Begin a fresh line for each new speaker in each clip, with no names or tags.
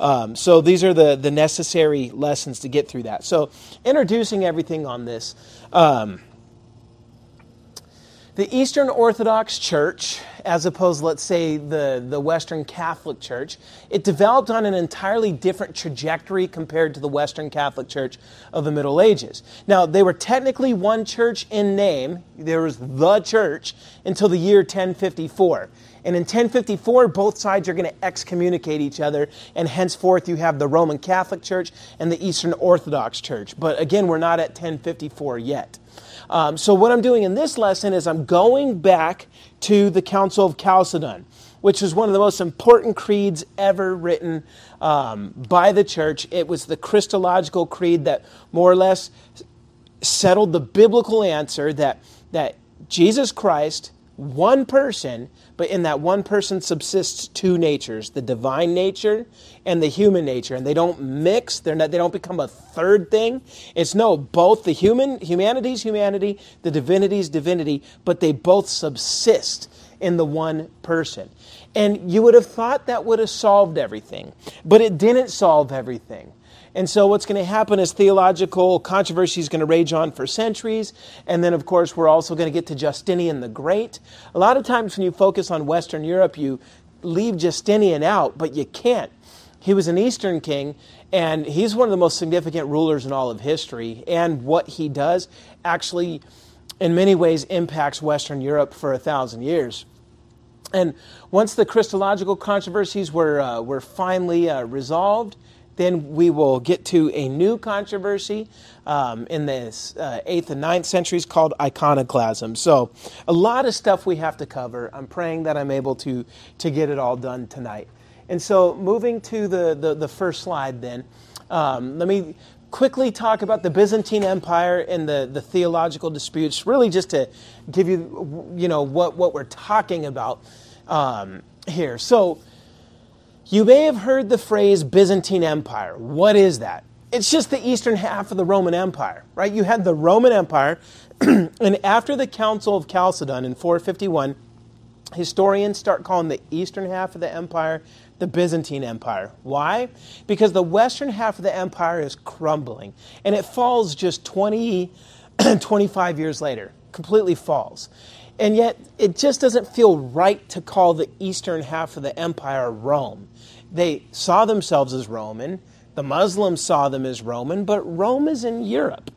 Um, so these are the, the necessary lessons to get through that. So introducing everything on this. Um, the Eastern Orthodox Church, as opposed, let's say, the, the Western Catholic Church, it developed on an entirely different trajectory compared to the Western Catholic Church of the Middle Ages. Now, they were technically one church in name, there was the church, until the year 1054. And in 1054, both sides are going to excommunicate each other, and henceforth you have the Roman Catholic Church and the Eastern Orthodox Church. But again, we're not at 1054 yet. Um, so, what I'm doing in this lesson is I'm going back to the Council of Chalcedon, which was one of the most important creeds ever written um, by the church. It was the Christological creed that more or less settled the biblical answer that, that Jesus Christ, one person, but in that one person subsists two natures the divine nature and the human nature. And they don't mix. They're not, they don't become a third thing. It's no both the human humanity's humanity the divinity's divinity but they both subsist in the one person. And you would have thought that would have solved everything but it didn't solve everything and so, what's going to happen is theological controversy is going to rage on for centuries. And then, of course, we're also going to get to Justinian the Great. A lot of times, when you focus on Western Europe, you leave Justinian out, but you can't. He was an Eastern king, and he's one of the most significant rulers in all of history. And what he does actually, in many ways, impacts Western Europe for a thousand years. And once the Christological controversies were, uh, were finally uh, resolved, then we will get to a new controversy um, in the uh, 8th and 9th centuries called iconoclasm. So, a lot of stuff we have to cover. I'm praying that I'm able to, to get it all done tonight. And so, moving to the, the, the first slide, then, um, let me quickly talk about the Byzantine Empire and the, the theological disputes, really just to give you, you know, what, what we're talking about um, here. So, you may have heard the phrase Byzantine Empire. What is that? It's just the eastern half of the Roman Empire, right? You had the Roman Empire, and after the Council of Chalcedon in 451, historians start calling the eastern half of the empire the Byzantine Empire. Why? Because the western half of the empire is crumbling, and it falls just 20, 25 years later, completely falls. And yet, it just doesn't feel right to call the eastern half of the empire Rome. They saw themselves as Roman, the Muslims saw them as Roman, but Rome is in Europe.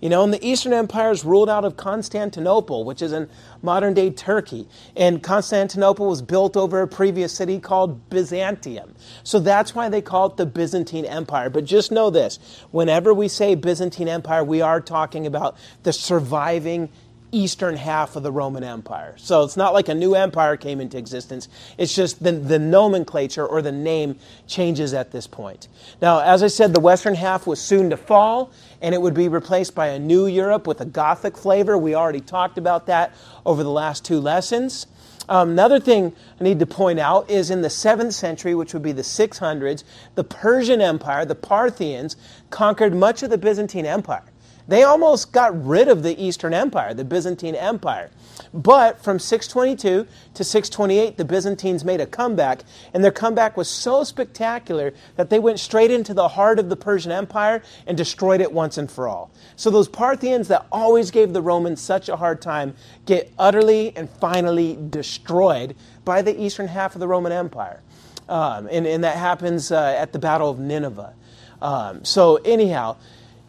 You know, and the Eastern Empire is ruled out of Constantinople, which is in modern day Turkey. And Constantinople was built over a previous city called Byzantium. So that's why they call it the Byzantine Empire. But just know this whenever we say Byzantine Empire, we are talking about the surviving eastern half of the Roman Empire. So it's not like a new empire came into existence. It's just the, the nomenclature or the name changes at this point. Now, as I said, the western half was soon to fall, and it would be replaced by a new Europe with a Gothic flavor. We already talked about that over the last two lessons. Um, another thing I need to point out is in the 7th century, which would be the 600s, the Persian Empire, the Parthians, conquered much of the Byzantine Empire. They almost got rid of the Eastern Empire, the Byzantine Empire. But from 622 to 628, the Byzantines made a comeback, and their comeback was so spectacular that they went straight into the heart of the Persian Empire and destroyed it once and for all. So those Parthians that always gave the Romans such a hard time get utterly and finally destroyed by the eastern half of the Roman Empire. Um, and, and, that happens uh, at the Battle of Nineveh. Um, so, anyhow,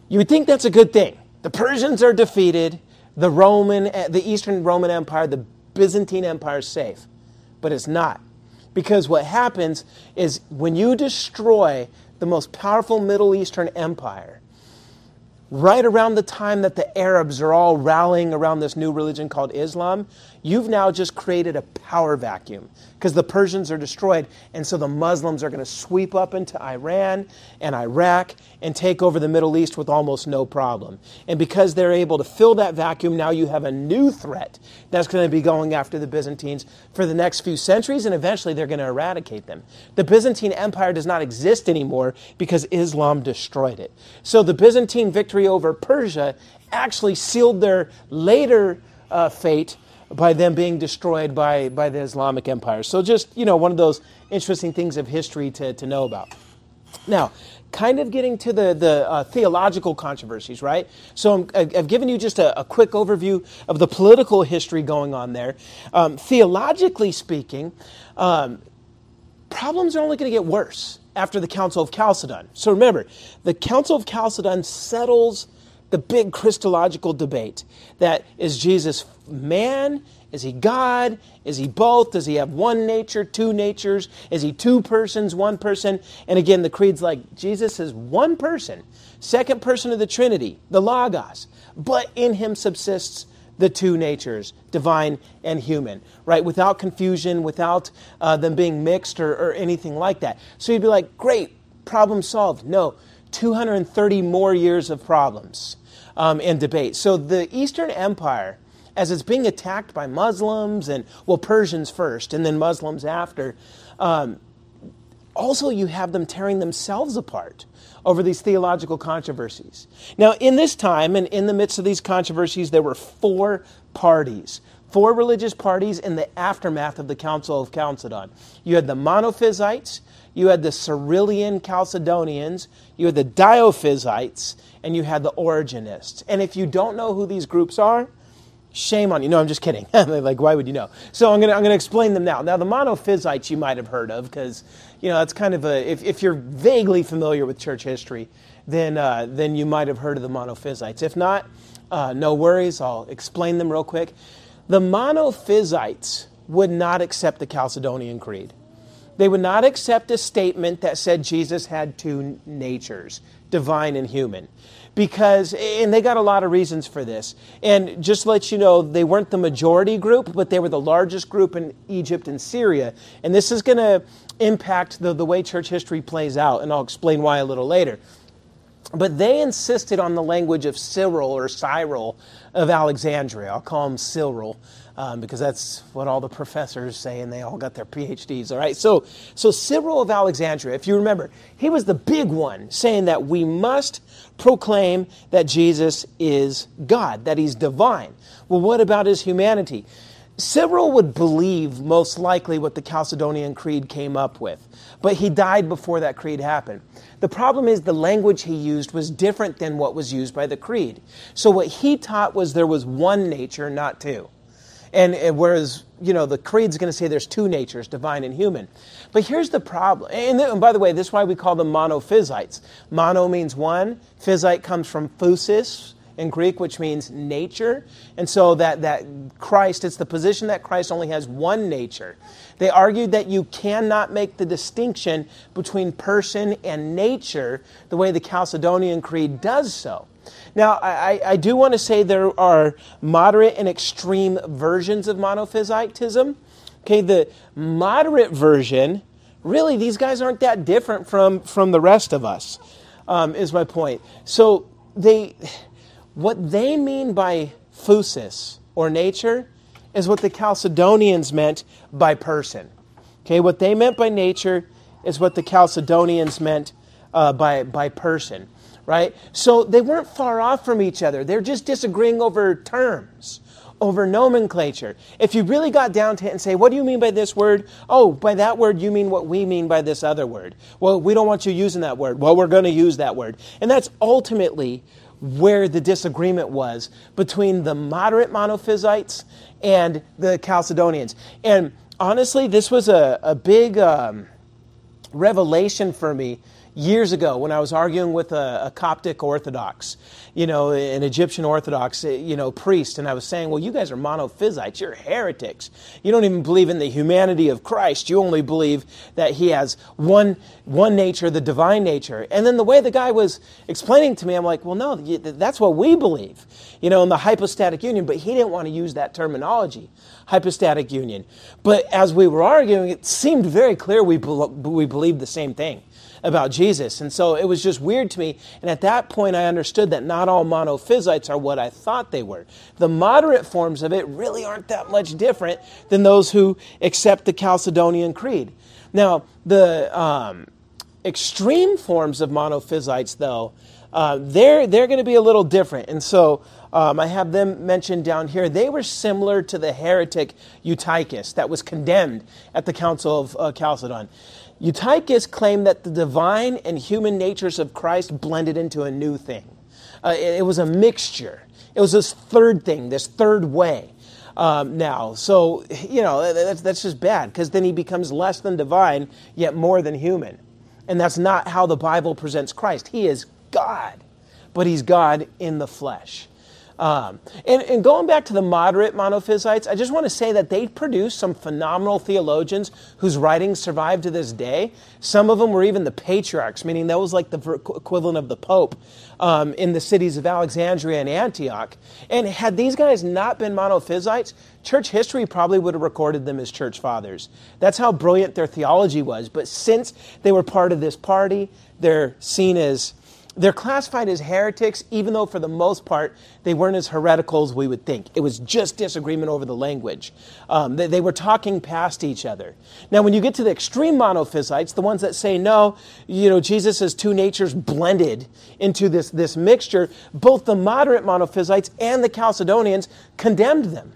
you would think that's a good thing. The Persians are defeated, the Roman, eh, the Eastern Roman Empire, the Byzantine Empire is safe. But it's not. Because what happens is when you destroy the most powerful Middle Eastern empire, right around the time that the Arabs are all rallying around this new religion called Islam, you've now just created a power vacuum because the Persians are destroyed. And so the Muslims are going to sweep up into Iran and Iraq and take over the Middle East with almost no problem. And because they're able to fill that vacuum, now you have a new threat that's going to be going after the Byzantines for the next few centuries, and eventually they're going to eradicate them. The Byzantine Empire does not exist anymore because Islam destroyed it. So the Byzantine victory over Persia actually sealed their later uh, fate by them being destroyed by, by the Islamic Empire. So just, you know, one of those interesting things of history to, to know about. Now, kind of getting to the, the uh, theological controversies, right? So i have given you just a, a, quick overview of the political history going on there. Um, theologically speaking, um, problems are only going to get worse after the Council of Chalcedon. So remember, the Council of Chalcedon settles the big Christological debate that is Jesus man? Is he God? Is he both? Does he have one nature, two natures? Is he two persons, one person? And again, the creed's like Jesus is one person, second person of the Trinity, the Logos, but in him subsists the two natures, divine and human, right? Without confusion, without uh, them being mixed or, or anything like that. So you'd be like, great, problem solved. No, 230 more years of problems um, and debate. So the Eastern Empire, as it's being attacked by Muslims and, well, Persians first and then Muslims after, um, also you have them tearing themselves apart over these theological controversies. Now, in this time and in the midst of these controversies, there were four parties four religious parties in the aftermath of the Council of Chalcedon. You had the Monophysites, you had the Cyrillian Chalcedonians, you had the Diophysites, and you had the Origenists. And if you don't know who these groups are, shame on you. No, I'm just kidding. like, why would you know? So I'm going to I'm gonna explain them now. Now, the Monophysites you might have heard of because, you know, that's kind of a, if, if you're vaguely familiar with church history, then, uh, then you might have heard of the Monophysites. If not, uh, no worries. I'll explain them real quick. The Monophysites would not accept the Chalcedonian Creed. They would not accept a statement that said Jesus had two natures, divine and human. Because, and they got a lot of reasons for this. And just to let you know, they weren't the majority group, but they were the largest group in Egypt and Syria. And this is going to impact the, the way church history plays out, and I'll explain why a little later. But they insisted on the language of Cyril or Cyril of Alexandria. I'll call him Cyril um, because that's what all the professors say, and they all got their PhDs. All right, so so Cyril of Alexandria, if you remember, he was the big one saying that we must proclaim that Jesus is God, that He's divine. Well, what about His humanity? Cyril would believe most likely what the Chalcedonian Creed came up with, but he died before that creed happened. The problem is the language he used was different than what was used by the creed. So what he taught was there was one nature, not two. And, and whereas, you know, the creed's going to say there's two natures, divine and human. But here's the problem. And, and by the way, this is why we call them monophysites. Mono means one. Physite comes from phusis in Greek, which means nature. And so that, that Christ, it's the position that Christ only has one nature. They argued that you cannot make the distinction between person and nature the way the Chalcedonian Creed does so. Now, I, I do want to say there are moderate and extreme versions of monophysitism. Okay, the moderate version, really, these guys aren't that different from, from the rest of us, um, is my point. So, they, what they mean by phusis, or nature, is what the Chalcedonians meant by person. Okay, what they meant by nature is what the Chalcedonians meant uh, by, by person right? So they weren't far off from each other. They're just disagreeing over terms, over nomenclature. If you really got down to it and say, what do you mean by this word? Oh, by that word, you mean what we mean by this other word. Well, we don't want you using that word. Well, we're going to use that word. And that's ultimately where the disagreement was between the moderate monophysites and the Chalcedonians. And honestly, this was a, a big um, revelation for me years ago when I was arguing with a, a, Coptic Orthodox, you know, an Egyptian Orthodox, eh, you know, priest, and I was saying, well, you guys are monophysites, you're heretics. You don't even believe in the humanity of Christ. You only believe that he has one, one nature, the divine nature. And then the way the guy was explaining to me, I'm like, well, no, that's what we believe, you know, in the hypostatic union, but he didn't want to use that terminology, hypostatic union. But as we were arguing, it seemed very clear we, be- we believed the same thing about Jesus. And so it was just weird to me. And at that point, I understood that not all monophysites are what I thought they were. The moderate forms of it really aren't that much different than those who accept the Chalcedonian Creed. Now, the um, extreme forms of monophysites, though, uh, they're, they're going to be a little different. And so um, I have them mentioned down here. They were similar to the heretic Eutychus that was condemned at the Council of uh, Chalcedon. Eutychus claimed that the divine and human natures of Christ blended into a new thing. Uh, it, it, was a mixture. It was this third thing, this third way. Um, now, so you know that's, that's just bad because then he becomes less than divine, yet more than human, and that's not how the Bible presents Christ. He is God, but he's God in the flesh. Um, and, and, going back to the moderate monophysites, I just want to say that they produced some phenomenal theologians whose writings survive to this day. Some of them were even the patriarchs, meaning that was like the equivalent of the Pope um, in the cities of Alexandria and Antioch. And had these guys not been monophysites, church history probably would have recorded them as church fathers. That's how brilliant their theology was. But since they were part of this party, they're seen as they're classified as heretics, even though for the most part they weren't as heretical as we would think. It was just disagreement over the language. Um, they, they, were talking past each other. Now, when you get to the extreme monophysites, the ones that say no, you know, Jesus has two natures blended into this, this mixture, both the moderate monophysites and the Chalcedonians condemned them.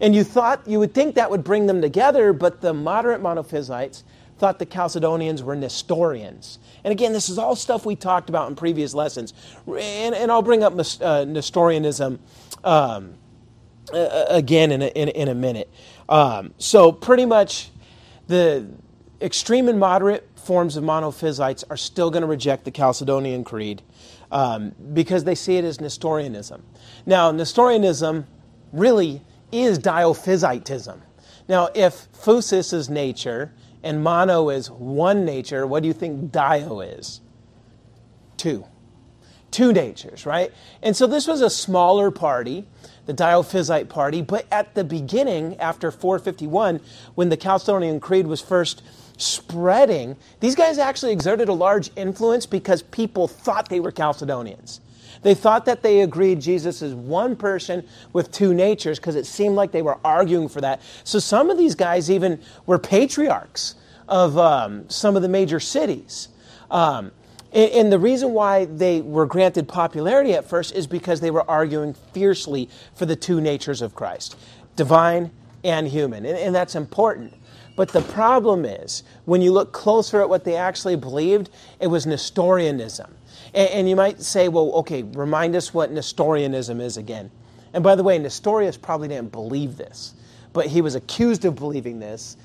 And you thought, you would think that would bring them together, but the moderate monophysites thought the Chalcedonians were Nestorians. And again, this is all stuff we talked about in previous lessons. And, and I'll bring up uh, Nestorianism um, uh, again in a, in, in a minute. Um, so, pretty much the extreme and moderate forms of monophysites are still going to reject the Chalcedonian Creed um, because they see it as Nestorianism. Now, Nestorianism really is diophysitism. Now, if phusis is nature and mono is one nature, what do you think dio is? Two. Two natures, right? And so this was a smaller party, the Diophysite party, but at the beginning, after 451, when the Chalcedonian Creed was first spreading, these guys actually exerted a large influence because people thought they were Chalcedonians. They thought that they agreed Jesus is one person with two natures because it seemed like they were arguing for that. So some of these guys even were patriarchs of um, some of the major cities. Um, and, and the reason why they were granted popularity at first is because they were arguing fiercely for the two natures of Christ divine and human. And, and that's important. But the problem is, when you look closer at what they actually believed, it was Nestorianism. And, and, you might say, well, okay, remind us what Nestorianism is again. And by the way, Nestorius probably didn't believe this, but he was accused of believing this,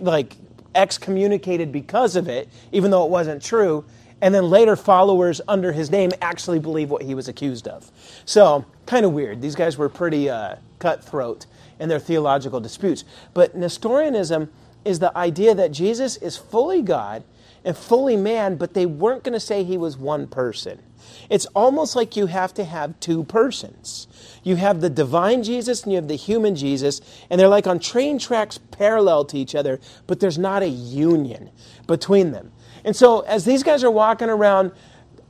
like excommunicated because of it, even though it wasn't true. And then later, followers under his name actually believe what he was accused of. So, kind of weird. These guys were pretty uh, cutthroat in their theological disputes. But Nestorianism is the idea that Jesus is fully God and fully man, but they weren't going to say he was one person. It's almost like you have to have two persons. You have the divine Jesus and you have the human Jesus, and they're like on train tracks parallel to each other, but there's not a union between them. And so, as these guys are walking around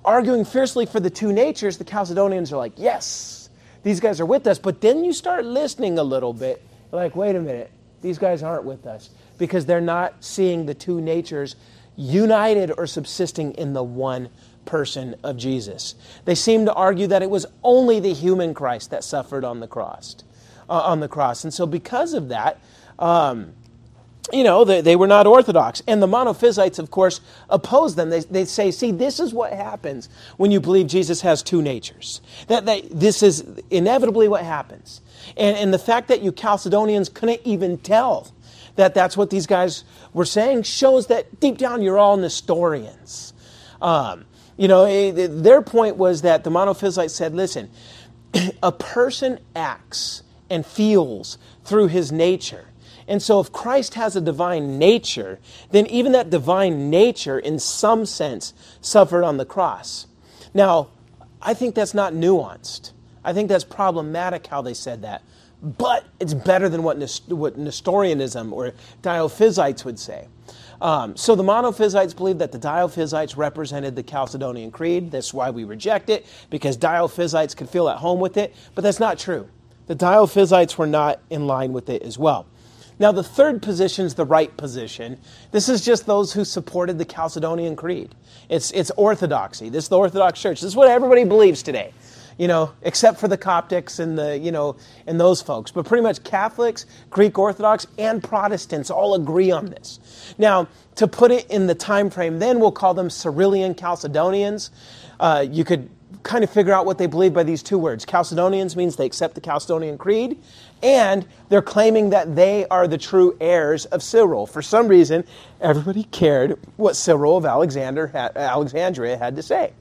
arguing fiercely for the two natures, the Chalcedonians are like, yes, these guys are with us. But then you start listening a little bit, like, wait a minute, these guys aren't with us because they're not seeing the two natures united or subsisting in the one person of Jesus. They seem to argue that it was only the human Christ that suffered on the cross. Uh, on the cross. And so, because of that, um, you know, they, they, were not orthodox. And the monophysites, of course, oppose them. They, they say, see, this is what happens when you believe Jesus has two natures. That, that this is inevitably what happens. And, and the fact that you Chalcedonians couldn't even tell that that's what these guys were saying shows that deep down you're all Nestorians. Um, you know, eh, their point was that the monophysites said, listen, a person acts and feels through his nature. And so, if Christ has a divine nature, then even that divine nature, in some sense, suffered on the cross. Now, I think that's not nuanced. I think that's problematic how they said that but it's better than what, what Nestorianism or Diophysites would say. Um, so the Monophysites believe that the Diophysites represented the Chalcedonian Creed. That's why we reject it, because Diophysites could feel at home with it, but that's not true. The Diophysites were not in line with it as well. Now, the third position is the right position. This is just those who supported the Chalcedonian Creed. It's, it's orthodoxy. This is the Orthodox Church. This is what everybody believes today. You know, except for the Coptics and the, you know, and those folks. But pretty much Catholics, Greek Orthodox, and Protestants all agree on this. Now, to put it in the time frame, then we'll call them Cyrillian Chalcedonians. Uh, you could kind of figure out what they believe by these two words. Chalcedonians means they accept the Chalcedonian Creed, and they're claiming that they are the true heirs of Cyril. For some reason, everybody cared what Cyril of Alexander Alexandria had to say.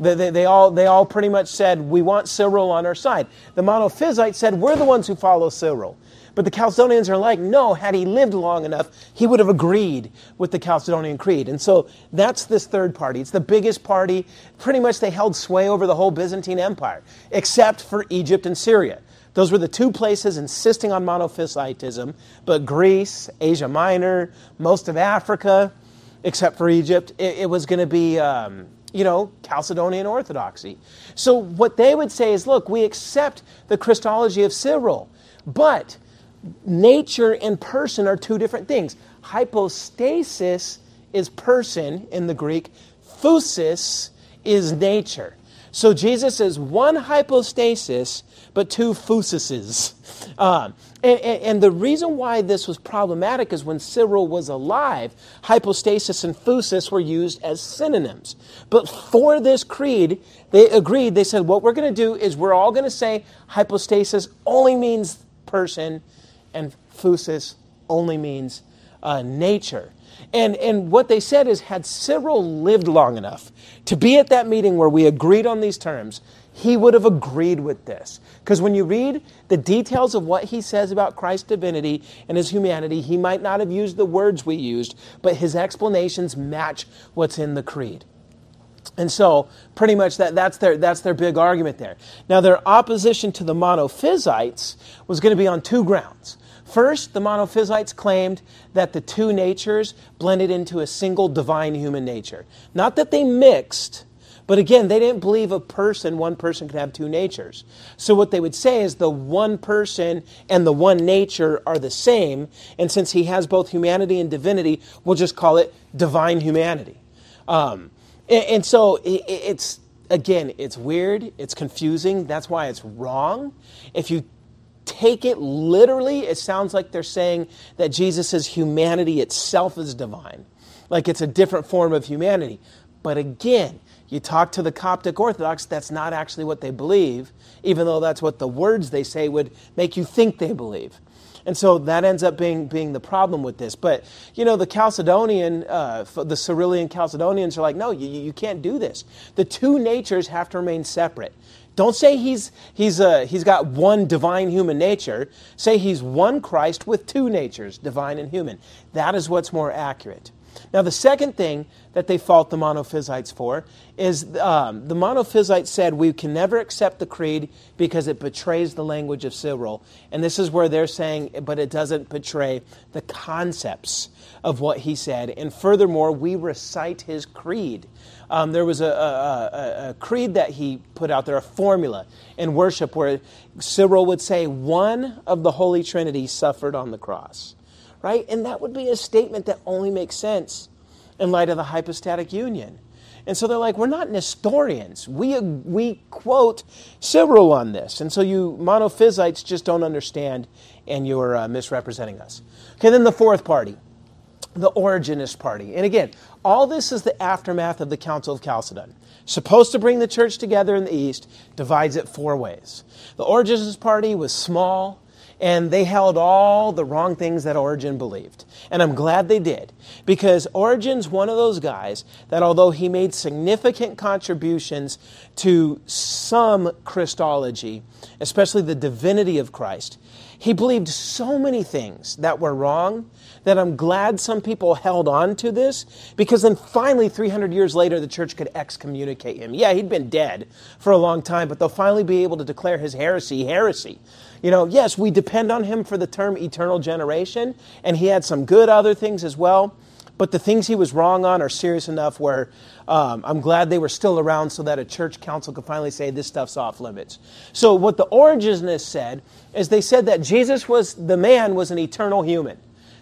They, they, they, all, they all pretty much said, We want Cyril on our side. The Monophysites said, We're the ones who follow Cyril. But the Chalcedonians are like, no, had he lived long enough, he would have agreed with the Chalcedonian Creed. And so that's this third party. It's the biggest party. Pretty much they held sway over the whole Byzantine Empire, except for Egypt and Syria. Those were the two places insisting on monophysitism, but Greece, Asia Minor, most of Africa, except for Egypt, it, it was going to be, um, you know, Chalcedonian Orthodoxy. So what they would say is look, we accept the Christology of Cyril, but nature and person are two different things. Hypostasis is person in the Greek, phusis is nature. So Jesus is one hypostasis, but two phusises. Uh, and, and, the reason why this was problematic is when Cyril was alive, hypostasis and phusis were used as synonyms. But for this creed, they agreed, they said, what we're going to do is we're all going to say hypostasis only means person and phusis only means uh, nature. And, and what they said is, had Cyril lived long enough to be at that meeting where we agreed on these terms, he would have agreed with this. Because when you read the details of what he says about Christ's divinity and his humanity, he might not have used the words we used, but his explanations match what's in the creed. And so, pretty much that, that's, their, that's their big argument there. Now, their opposition to the monophysites was going to be on two grounds. First, the monophysites claimed that the two natures blended into a single divine human nature. Not that they mixed, but again, they didn't believe a person, one person could have two natures. So what they would say is the one person and the one nature are the same, and since he has both humanity and divinity, we'll just call it divine humanity. Um, and, and, so it, it's again, it's weird, it's confusing. That's why it's wrong. If you take it literally, it sounds like they're saying that Jesus' humanity itself is divine, like it's a different form of humanity. But again, you talk to the Coptic Orthodox, that's not actually what they believe, even though that's what the words they say would make you think they believe. And so that ends up being, being the problem with this. But, you know, the Chalcedonian, uh, the Cyrillian Chalcedonians are like, no, you, you can't do this. The two natures have to remain separate. Don't say he's, he's, uh, he's got one divine human nature. Say he's one Christ with two natures, divine and human. That is what's more accurate. Now, the second thing that they fault the monophysites for is um, the monophysites said we can never accept the creed because it betrays the language of Cyril. And this is where they're saying, but it doesn't betray the concepts of what he said. And furthermore, we recite his creed. Um, there was a, a, a, a creed that he put out there, a formula in worship where Cyril would say, One of the Holy Trinity suffered on the cross right? And that would be a statement that only makes sense in light of the hypostatic union. And so they're like, we're not Nestorians. We, we quote Cyril on this. And so you monophysites just don't understand and you're uh, misrepresenting us. Okay, then the fourth party, the Origenist party. And again, all this is the aftermath of the Council of Chalcedon. Supposed to bring the church together in the East, divides it four ways. The Origenist party was small, and they held all the wrong things that Origen believed. And I'm glad they did, because Origen's one of those guys that, although he made significant contributions to some Christology, especially the divinity of Christ, he believed so many things that were wrong that I'm glad some people held on to this because then finally, 300 years later, the church could excommunicate him. Yeah, he'd been dead for a long time, but they'll finally be able to declare his heresy heresy. You know, yes, we depend on him for the term eternal generation, and he had some good other things as well. But the things he was wrong on are serious enough where um, I'm glad they were still around so that a church council could finally say this stuff's off limits. So, what the Origenists said is they said that Jesus was, the man was an eternal human,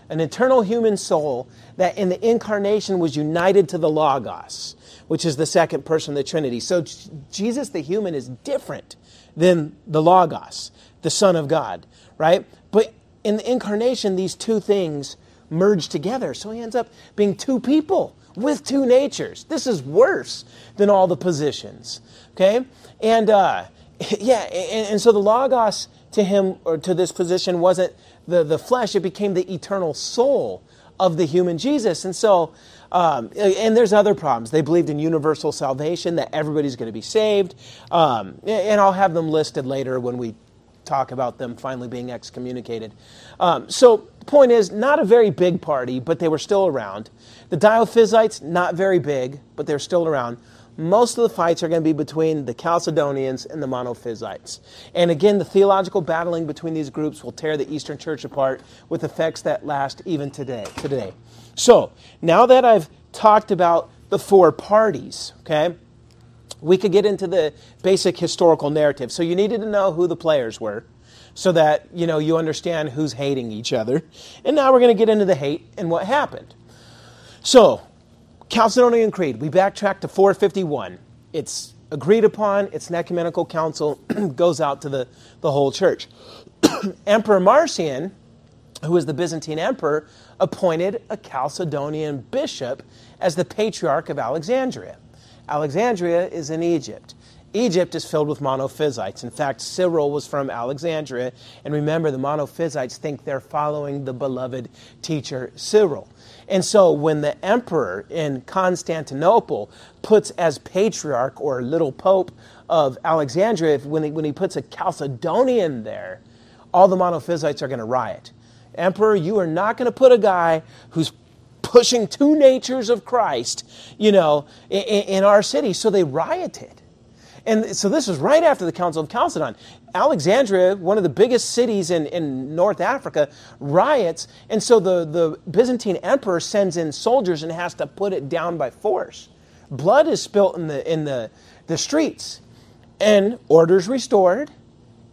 an eternal human soul that in the incarnation was united to the Logos which is the second person of the Trinity. So Jesus the human is different than the Logos, the Son of God, right? But in the incarnation, these two things merge together. So he ends up being two people with two natures. This is worse than all the positions. Okay? And uh, yeah, and, and so the Logos to him or to this position wasn't the, the flesh, it became the eternal soul of the human Jesus. And so, um, and there's other problems. They believed in universal salvation, that everybody's going to be saved. Um, and I'll have them listed later when we talk about them finally being excommunicated. Um, so, point is, not a very big party, but they were still around. The Diophysites, not very big, but they're still around. Most of the fights are going to be between the Chalcedonians and the Monophysites. And again, the theological battling between these groups will tear the Eastern Church apart with effects that last even today. Today. So, now that I've talked about the four parties, okay, we could get into the basic historical narrative. So you needed to know who the players were so that you know you understand who's hating each other. And now we're going to get into the hate and what happened. So, Chalcedonian Creed, we backtrack to 451. It's agreed upon, it's an ecumenical council, goes out to the, the whole church. emperor Marcian, who was the Byzantine emperor, appointed a Chalcedonian bishop as the patriarch of Alexandria. Alexandria is in Egypt. Egypt is filled with monophysites. In fact, Cyril was from Alexandria. And remember, the monophysites think they're following the beloved teacher Cyril. And so when the emperor in Constantinople puts as patriarch or little pope of Alexandria, when he, when he puts a Chalcedonian there, all the monophysites are going to riot. Emperor, you are not going to put a guy who's pushing two natures of Christ, you know, in, in our city. So they rioted. And so this was right after the Council of Chalcedon. Alexandria, one of the biggest cities in, in North Africa, riots. And so the, the Byzantine emperor sends in soldiers and has to put it down by force. Blood is spilt in the, in the, the streets. And order's restored.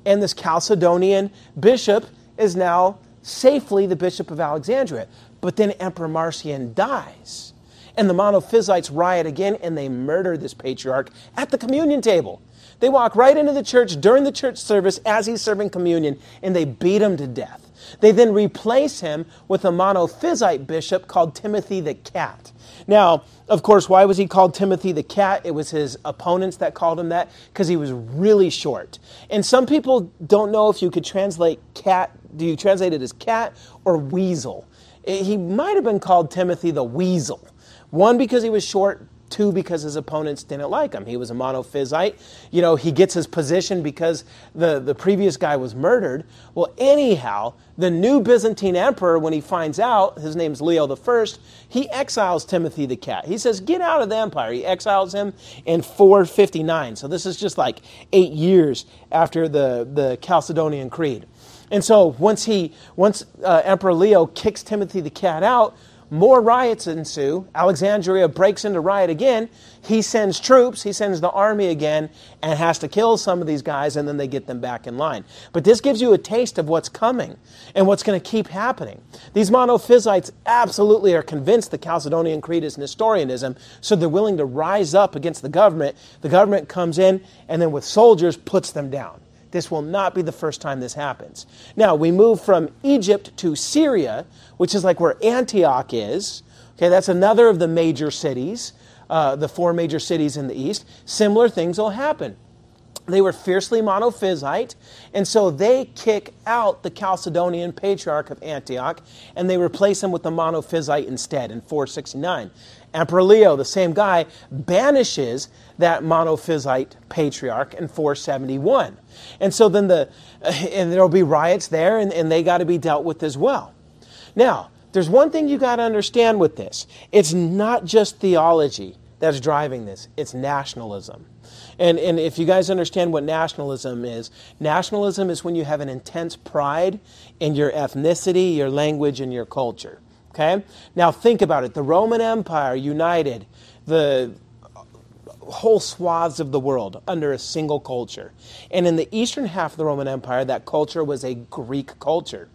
And this Chalcedonian bishop is now safely the bishop of Alexandria. But then Emperor Marcian dies. And the Monophysites riot again and they murder this patriarch at the communion table. They walk right into the church during the church service as he's serving communion and they beat him to death. They then replace him with a monophysite bishop called Timothy the Cat. Now, of course, why was he called Timothy the Cat? It was his opponents that called him that because he was really short. And some people don't know if you could translate cat, do you translate it as cat or weasel? He might have been called Timothy the Weasel one, because he was short. Two, because his opponents didn't like him. He was a monophysite. You know, he gets his position because the, the previous guy was murdered. Well, anyhow, the new Byzantine emperor, when he finds out, his name's Leo I, he exiles Timothy the cat. He says, Get out of the empire. He exiles him in 459. So this is just like eight years after the, the Chalcedonian Creed. And so once he, once uh, Emperor Leo kicks Timothy the cat out, more riots ensue. Alexandria breaks into riot again. He sends troops, he sends the army again, and has to kill some of these guys, and then they get them back in line. But this gives you a taste of what's coming and what's going to keep happening. These monophysites absolutely are convinced the Chalcedonian Creed is Nestorianism, so they're willing to rise up against the government. The government comes in and then with soldiers puts them down. This will not be the first time this happens. Now, we move from Egypt to Syria, which is like where Antioch is. Okay, that's another of the major cities, uh, the four major cities in the east. Similar things will happen. They were fiercely monophysite, and so they kick out the Chalcedonian patriarch of Antioch and they replace him with the monophysite instead in 469. Emperor Leo, the same guy, banishes that monophysite patriarch in 471. And so then the, uh, and there'll be riots there, and, and they got to be dealt with as well. Now, there's one thing you got to understand with this it's not just theology that's driving this, it's nationalism. And, and if you guys understand what nationalism is, nationalism is when you have an intense pride in your ethnicity, your language, and your culture. Okay? Now think about it. The Roman Empire united the whole swaths of the world under a single culture. And in the eastern half of the Roman Empire, that culture was a Greek culture.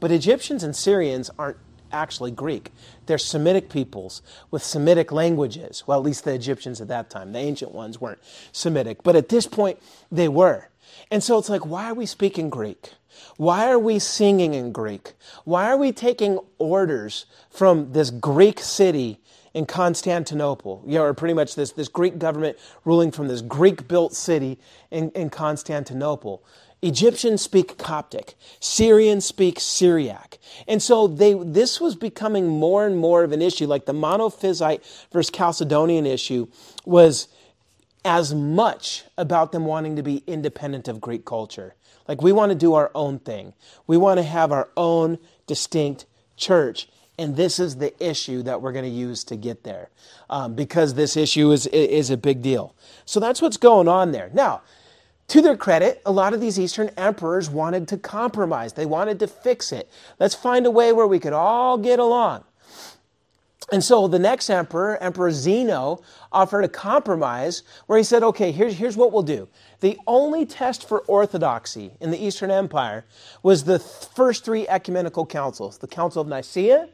But Egyptians and Syrians aren't actually Greek. They're Semitic peoples with Semitic languages. Well, at least the Egyptians at that time. The ancient ones weren't Semitic. But at this point, they were. And so it's like, why are we speaking Greek? Why are we singing in Greek? Why are we taking orders from this Greek city in Constantinople, you know, or pretty much this, this Greek government ruling from this Greek built city in, in Constantinople? Egyptians speak Coptic, Syrians speak Syriac. And so they, this was becoming more and more of an issue, like the Monophysite versus Chalcedonian issue was as much about them wanting to be independent of Greek culture. Like we want to do our own thing. We want to have our own distinct church. And this is the issue that we're going to use to get there um, because this issue is, is a big deal. So that's what's going on there. Now, to their credit, a lot of these Eastern emperors wanted to compromise. They wanted to fix it. Let's find a way where we could all get along. And so the next emperor, Emperor Zeno, offered a compromise where he said, okay, here's, here's what we'll do. The only test for orthodoxy in the Eastern Empire was the first three ecumenical councils the Council of Nicaea,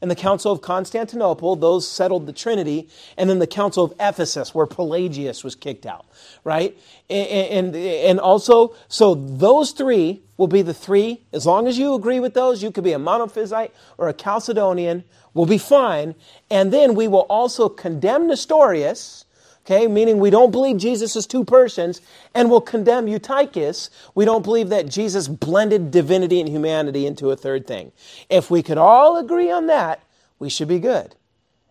and the Council of Constantinople, those settled the Trinity, and then the Council of Ephesus, where Pelagius was kicked out, right? And, and, and also, so those three will be the three, as long as you agree with those, you could be a monophysite or a Chalcedonian, will be fine. And then we will also condemn Nestorius, okay, meaning we don't believe Jesus is two persons, and we'll condemn Eutychus. We don't believe that Jesus blended divinity and humanity into a third thing. If we could all agree on that, we should be good.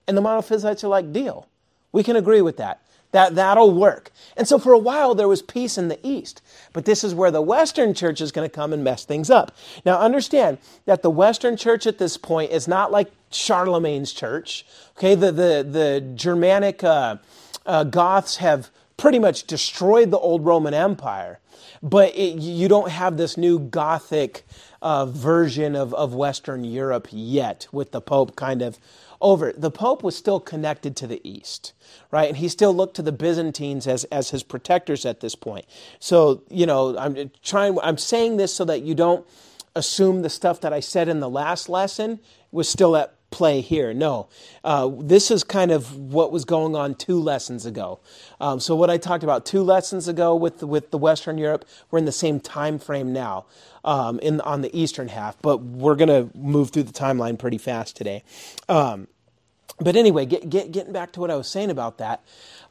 And the monophysites are like, deal. We can agree with that. That, that'll work. And so for a while there was peace in the East. But this is where the Western church is going to come and mess things up. Now understand that the Western church at this point is not like Charlemagne's church. Okay, the, the, the Germanic uh, uh, Goths have pretty much destroyed the old Roman Empire. But it, you don't have this new Gothic uh, version of, of Western Europe yet with the Pope kind of over. The Pope was still connected to the East, right? And he still looked to the Byzantines as, as his protectors at this point. So, you know, I'm trying, I'm saying this so that you don't assume the stuff that I said in the last lesson was still at play here. No, uh, this is kind of what was going on two lessons ago. Um, so what I talked about two lessons ago with with the Western Europe, we're in the same time frame now um, in on the eastern half, but we're to move through the timeline pretty fast today. Um, but anyway, get, get, getting back to what I was saying about that,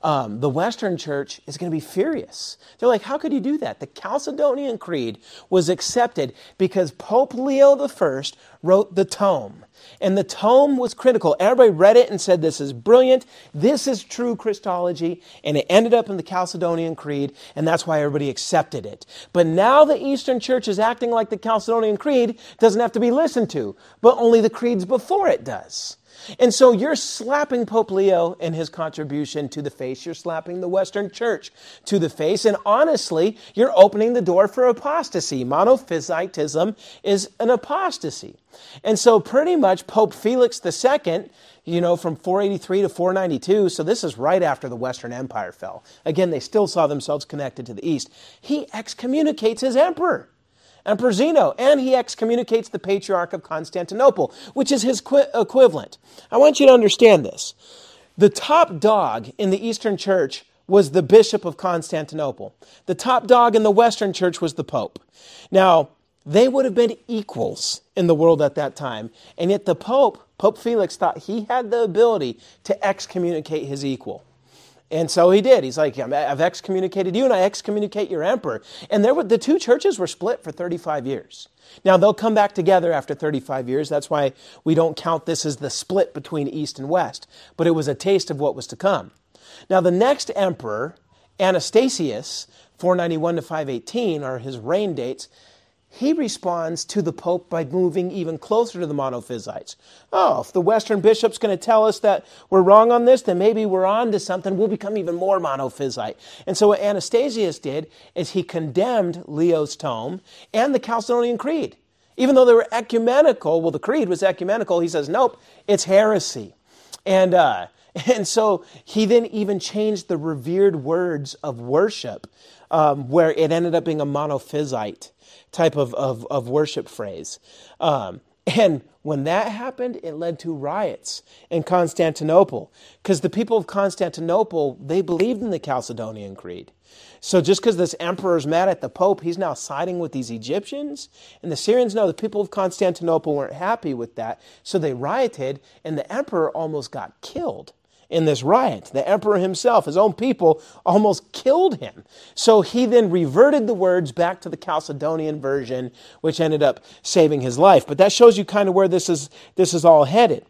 um, the Western church is going to be furious. They're like, how could you do that? The Chalcedonian Creed was accepted because Pope Leo I wrote the tome. And the tome was critical. Everybody read it and said, This is brilliant. This is true Christology. And it ended up in the Chalcedonian Creed, and that's why everybody accepted it. But now the Eastern Church is acting like the Chalcedonian Creed doesn't have to be listened to, but only the creeds before it does. And so you're slapping Pope Leo and his contribution to the face. You're slapping the Western Church to the face. And honestly, you're opening the door for apostasy. Monophysitism is an apostasy. And so pretty much Pope Felix II, you know, from 483 to 492, so this is right after the Western Empire fell. Again, they still saw themselves connected to the East. He excommunicates his emperor. Emperor Zeno, and he excommunicates the Patriarch of Constantinople, which is his equivalent. I want you to understand this. The top dog in the Eastern Church was the Bishop of Constantinople. The top dog in the Western Church was the Pope. Now, they would have been equals in the world at that time, and yet the Pope, Pope Felix, thought he had the ability to excommunicate his equal. And so he did. He's like, I've excommunicated you and I excommunicate your emperor. And there were, the two churches were split for 35 years. Now they'll come back together after 35 years. That's why we don't count this as the split between East and West. But it was a taste of what was to come. Now the next emperor, Anastasius, 491 to 518 are his reign dates he responds to the Pope by moving even closer to the monophysites. Oh, if the Western bishop's going to tell us that we're wrong on this, then maybe we're on to something. We'll become even more monophysite. And so what Anastasius did is he condemned Leo's tome and the Chalcedonian Creed. Even though they were ecumenical, well, the creed was ecumenical, he says, nope, it's heresy. And, uh, and so he then even changed the revered words of worship, um, where it ended up being a monophysite type of, of, of worship phrase. Um, And when that happened, it led to riots in Constantinople because the people of Constantinople, they believed in the Chalcedonian Creed. So just because this emperor's mad at the Pope, he's now siding with these Egyptians. And the Syrians know the people of Constantinople weren't happy with that. So they rioted, and the emperor almost got killed in this riot. The emperor himself, his own people, almost killed him. So he then reverted the words back to the Chalcedonian version, which ended up saving his life. But that shows you kind of where this is, this is all headed.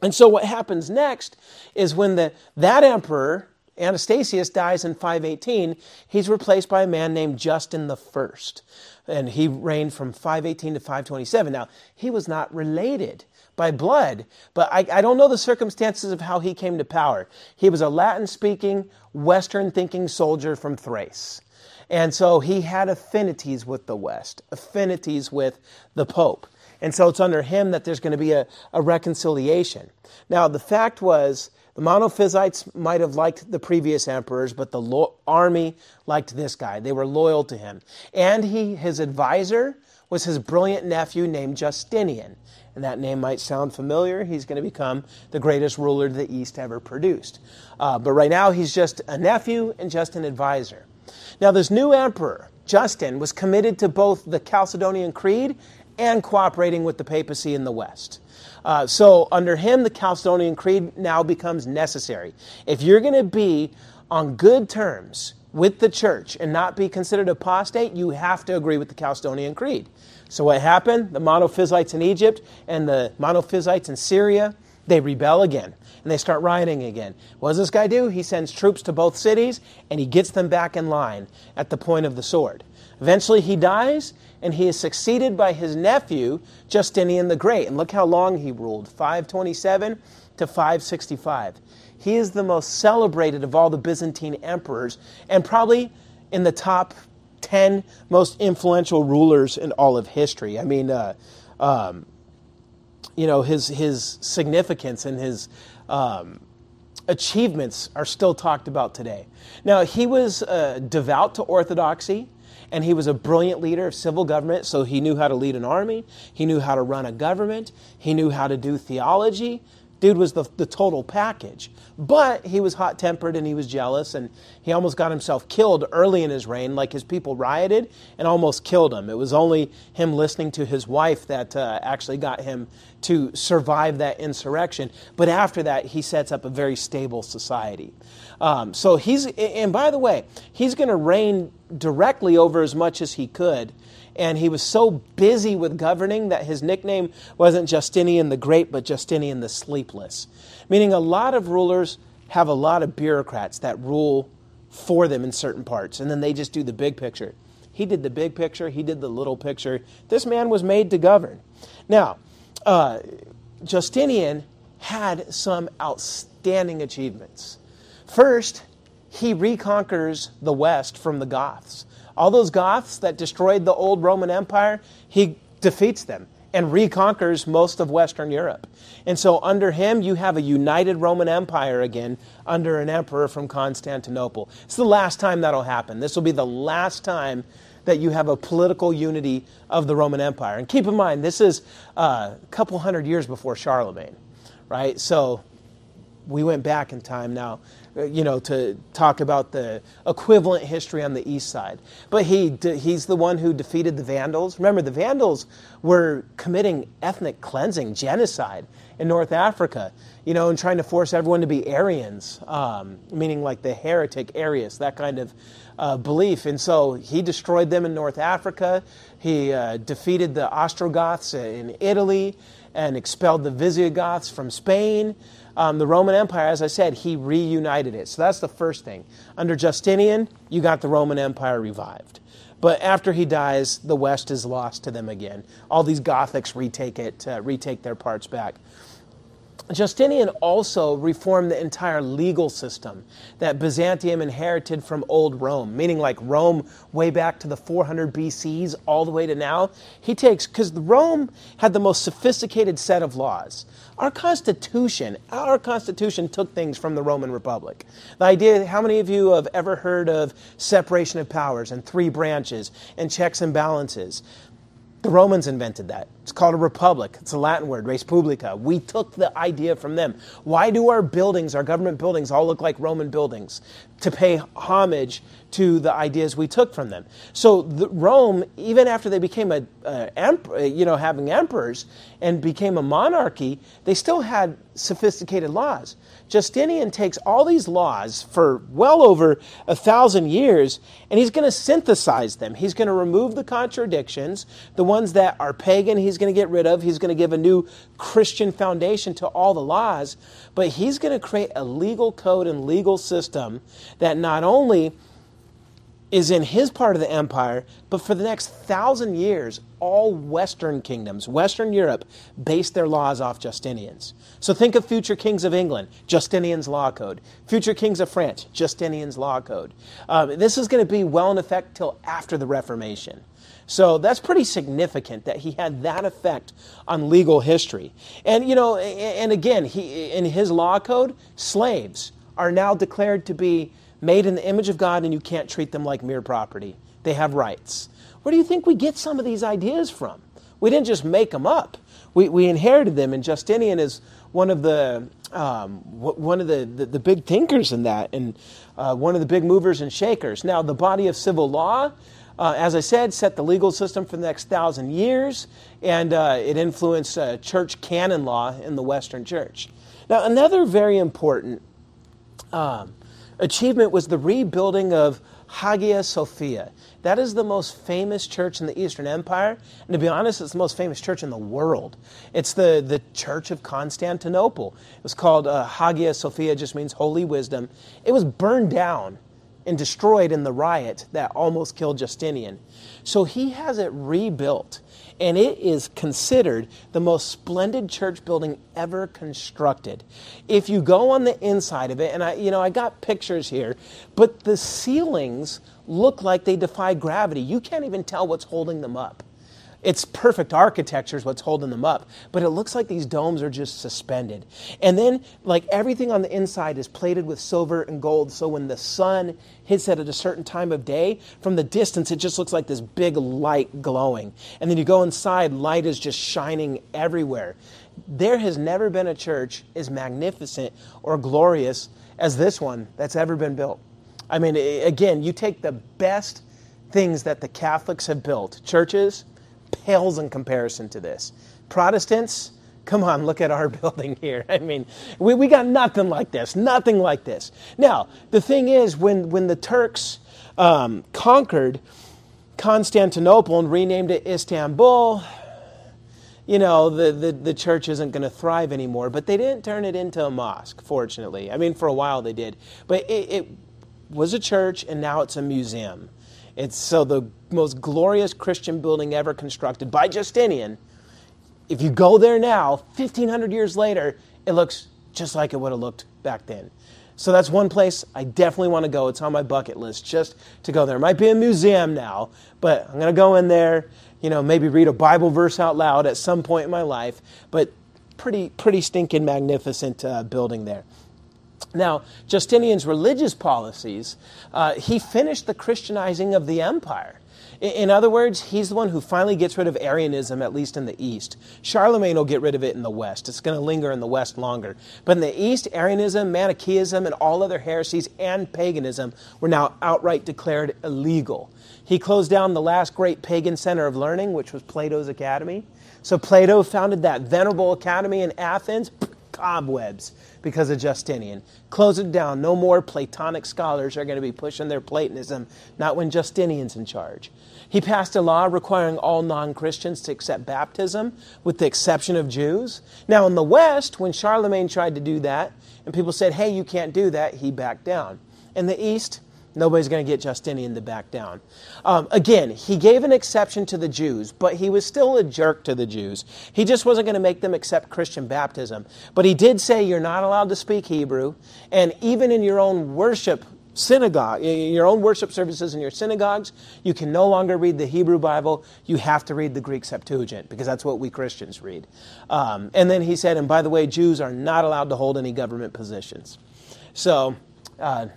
And so what happens next is when the, that emperor, Anastasius dies in 518, he's replaced by a man named Justin First. And he reigned from 518 to 527. Now, he was not related by blood, but I, I don't know the circumstances of how he came to power. He was a Latin speaking, Western thinking soldier from Thrace. And so he had affinities with the West, affinities with the Pope. And so it's under him that there's going to be a, a reconciliation. Now, the fact was, the Monophysites might have liked the previous emperors, but the lo- army liked this guy. They were loyal to him. And he, his advisor was his brilliant nephew named Justinian and that name might sound familiar. He's going to become the greatest ruler the East ever produced. Uh, but right now, he's just a nephew and just an advisor. Now, this new emperor, Justin, was committed to both the Chalcedonian Creed and cooperating with the papacy in the West. Uh, so, under him, the Chalcedonian Creed now becomes necessary. If you're going to be on good terms with the church and not be considered apostate, you have to agree with the Chalcedonian Creed. So what happened? The Monophysites in Egypt and the Monophysites in Syria, they rebel again and they start rioting again. What does this guy do? He sends troops to both cities and he gets them back in line at the point of the sword. Eventually he dies and he is succeeded by his nephew, Justinian the Great. And look how long he ruled 527 to 565. He is the most celebrated of all the Byzantine emperors and probably in the top 10 most influential rulers in all of history. I mean, uh, um, you know, his, his significance and his um, achievements are still talked about today. Now, he was uh, devout to orthodoxy and he was a brilliant leader of civil government, so he knew how to lead an army, he knew how to run a government, he knew how to do theology, Dude was the, the total package. But he was hot tempered and he was jealous, and he almost got himself killed early in his reign. Like his people rioted and almost killed him. It was only him listening to his wife that uh, actually got him to survive that insurrection. But after that, he sets up a very stable society. Um, so he's, and by the way, he's going to reign directly over as much as he could and he was so busy with governing that his nickname wasn't Justinian the Great, but Justinian the Sleepless. Meaning, a lot of rulers have a lot of bureaucrats that rule for them in certain parts, and then they just do the big picture. He did the big picture, he did the little picture. This man was made to govern. Now, uh, Justinian had some outstanding achievements. First, he reconquers the West from the Goths. All those Goths that destroyed the old Roman Empire, he defeats them and reconquers most of Western Europe. And so, under him, you have a united Roman Empire again under an emperor from Constantinople. It's the last time that'll happen. This will be the last time that you have a political unity of the Roman Empire. And keep in mind, this is uh, a couple hundred years before Charlemagne, right? So, we went back in time now. Uh, you know, to talk about the equivalent history on the east side. But he, he's the one who defeated the Vandals. Remember, the Vandals were committing ethnic cleansing, genocide in North Africa, you know, and trying to force everyone to be Arians, um, meaning like the heretic Arius, that kind of uh, belief. And so he destroyed them in North Africa. He uh, defeated the Ostrogoths in Italy and expelled the Visigoths from Spain. Um, the Roman Empire, as I said, he reunited it. So that's the first thing. Under Justinian, you got the Roman Empire revived. But after he dies, the West is lost to them again. All these Gothics retake it, uh, retake their parts back. Justinian also reformed the entire legal system that Byzantium inherited from old Rome, meaning like Rome way back to the 400 BCs all the way to now. He takes, because Rome had the most sophisticated set of laws. Our Constitution, our Constitution took things from the Roman Republic. The idea, how many of you have ever heard of separation of powers and three branches and checks and balances? The Romans invented that. It's called a republic. It's a Latin word, res publica. We took the idea from them. Why do our buildings, our government buildings, all look like Roman buildings? To pay homage to the ideas we took from them. So the, Rome, even after they became a, a you know, having emperors and became a monarchy, they still had sophisticated laws. Justinian takes all these laws for well over a thousand years and he's going to synthesize them. He's going to remove the contradictions, the ones that are pagan, he's going to get rid of. He's going to give a new Christian foundation to all the laws, but he's going to create a legal code and legal system that not only is in his part of the empire, but for the next thousand years, all Western kingdoms, Western Europe, based their laws off Justinian's. So think of future kings of England, Justinian's law code. Future kings of France, Justinian's law code. Um, this is going to be well in effect till after the Reformation. So that's pretty significant that he had that effect on legal history. And you know, and again, he in his law code, slaves are now declared to be made in the image of God, and you can't treat them like mere property. They have rights. Where do you think we get some of these ideas from? We didn't just make them up. We, we inherited them, and Justinian is one of the um, one of the, the, the, big thinkers in that, and uh, one of the big movers and shakers. Now, the body of civil law, uh, as I said, set the legal system for the next thousand years, and uh, it influenced uh, church canon law in the Western Church. Now, another very important um, achievement was the rebuilding of Hagia Sophia. That is the most famous church in the Eastern Empire. And to be honest, it's the most famous church in the world. It's the, the Church of Constantinople. It was called uh, Hagia Sophia, just means holy wisdom. It was burned down and destroyed in the riot that almost killed Justinian. So he has it rebuilt and it is considered the most splendid church building ever constructed. If you go on the inside of it, and I, you know, I got pictures here, but the ceilings look like they defy gravity. You can't even tell what's holding them up. It's perfect architecture is what's holding them up, but it looks like these domes are just suspended. And then, like everything on the inside is plated with silver and gold, so when the sun hits it at a certain time of day, from the distance it just looks like this big light glowing. And then you go inside, light is just shining everywhere. There has never been a church as magnificent or glorious as this one that's ever been built. I mean, again, you take the best things that the Catholics have built, churches, pales in comparison to this. Protestants, come on, look at our building here. I mean, we, we got nothing like this, nothing like this. Now, the thing is, when, when the Turks um, conquered Constantinople and renamed it Istanbul, you know, the, the, the church isn't going to thrive anymore. But they didn't turn it into a mosque, fortunately. I mean, for a while they did. But it, it was a church, and now it's a museum. It's so the most glorious Christian building ever constructed by Justinian. If you go there now, 1500 years later, it looks just like it would have looked back then. So that's one place I definitely want to go. It's on my bucket list just to go there. It might be a museum now, but I'm going to go in there, you know, maybe read a Bible verse out loud at some point in my life, but pretty pretty stinking magnificent uh, building there. Now, Justinian's religious policies, uh, he finished the Christianizing of the empire. In other words, he's the one who finally gets rid of Arianism, at least in the East. Charlemagne will get rid of it in the West. It's going to linger in the West longer. But in the East, Arianism, Manichaeism, and all other heresies and paganism were now outright declared illegal. He closed down the last great pagan center of learning, which was Plato's Academy. So Plato founded that venerable academy in Athens, cobwebs because of Justinian. Close it down. No more Platonic scholars are going to be pushing their Platonism, not when Justinian's in charge. He passed a law requiring all non Christians to accept baptism, with the exception of Jews. Now, in the West, when Charlemagne tried to do that, and people said, hey, you can't do that, he backed down. In the East, Nobody's going to get Justinian to back down. Um, again, he gave an exception to the Jews, but he was still a jerk to the Jews. He just wasn't going to make them accept Christian baptism. But he did say you're not allowed to speak Hebrew, and even in your own worship synagogue, your own worship services in your synagogues, you can no longer read the Hebrew Bible. You have to read the Greek Septuagint because that's what we Christians read. Um, and then he said, and by the way, Jews are not allowed to hold any government positions. So, uh,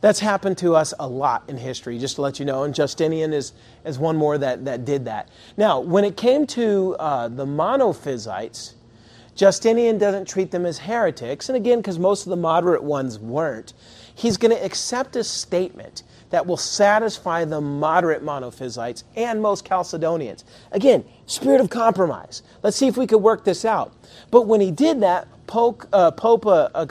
That's happened to us a lot in history, just to let you know. And Justinian is, is one more that, that did that. Now, when it came to uh, the monophysites, Justinian doesn't treat them as heretics. And again, because most of the moderate ones weren't, he's going to accept a statement that will satisfy the moderate monophysites and most Chalcedonians. Again, spirit of compromise. Let's see if we could work this out. But when he did that, Pope, uh, Pope uh,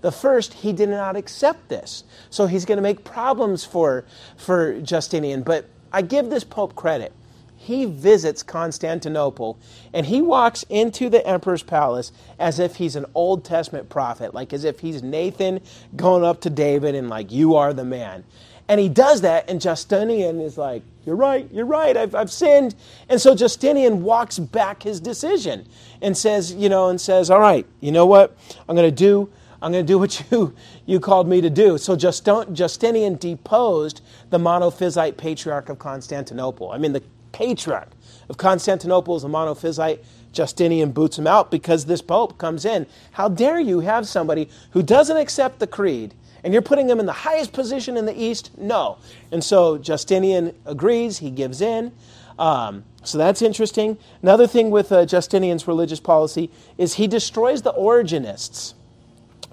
the first, he did not accept this. So he's going to make problems for, for Justinian. But I give this Pope credit. He visits Constantinople and he walks into the emperor's palace as if he's an Old Testament prophet, like as if he's Nathan going up to David and, like, you are the man. And he does that, and Justinian is like, You're right, you're right, I've, I've sinned. And so Justinian walks back his decision and says, You know, and says, All right, you know what? I'm going to do. I'm going to do what you, you called me to do. So Justinian deposed the monophysite patriarch of Constantinople. I mean, the patriarch of Constantinople is a monophysite. Justinian boots him out because this pope comes in. How dare you have somebody who doesn't accept the creed and you're putting them in the highest position in the East? No. And so Justinian agrees, he gives in. Um, so that's interesting. Another thing with uh, Justinian's religious policy is he destroys the Origenists.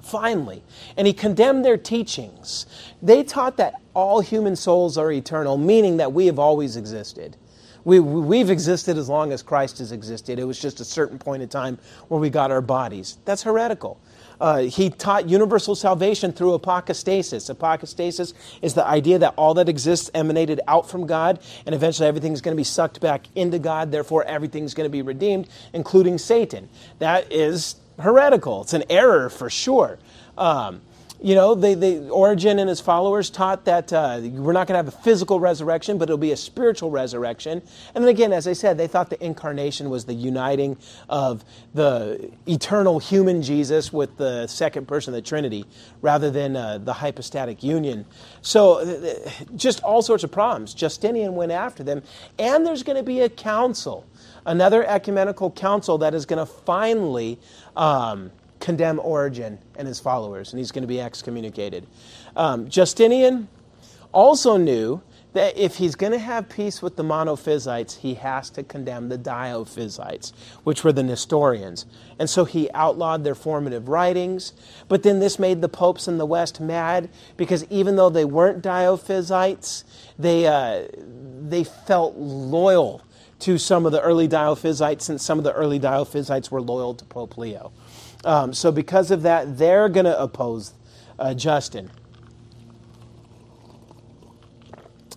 Finally, and he condemned their teachings. They taught that all human souls are eternal, meaning that we have always existed. We, we've existed as long as Christ has existed. It was just a certain point in time where we got our bodies. That's heretical. Uh, he taught universal salvation through apocastasis. Apocastasis is the idea that all that exists emanated out from God, and eventually everything's going to be sucked back into God. Therefore, everything's going to be redeemed, including Satan. That is heretical. It's an error for sure. Um, you know, they, they, Origen and his followers taught that uh, we're not going to have a physical resurrection, but it'll be a spiritual resurrection. And then again, as I said, they thought the incarnation was the uniting of the eternal human Jesus with the second person of the Trinity, rather than uh, the hypostatic union. So, uh, just all sorts of problems. Justinian went after them, and there's going to be a council, another ecumenical council that is going to finally. Um, condemn Origen and his followers, and he's going to be excommunicated. Um, Justinian also knew that if he's going to have peace with the monophysites, he has to condemn the diophysites, which were the Nestorians. And so he outlawed their formative writings. But then this made the popes in the West mad because even though they weren't diophysites, they, uh, they felt loyal to some of the early diophysites, since some of the early diophysites were loyal to Pope Leo. Um, so, because of that, they're going to oppose uh, Justin.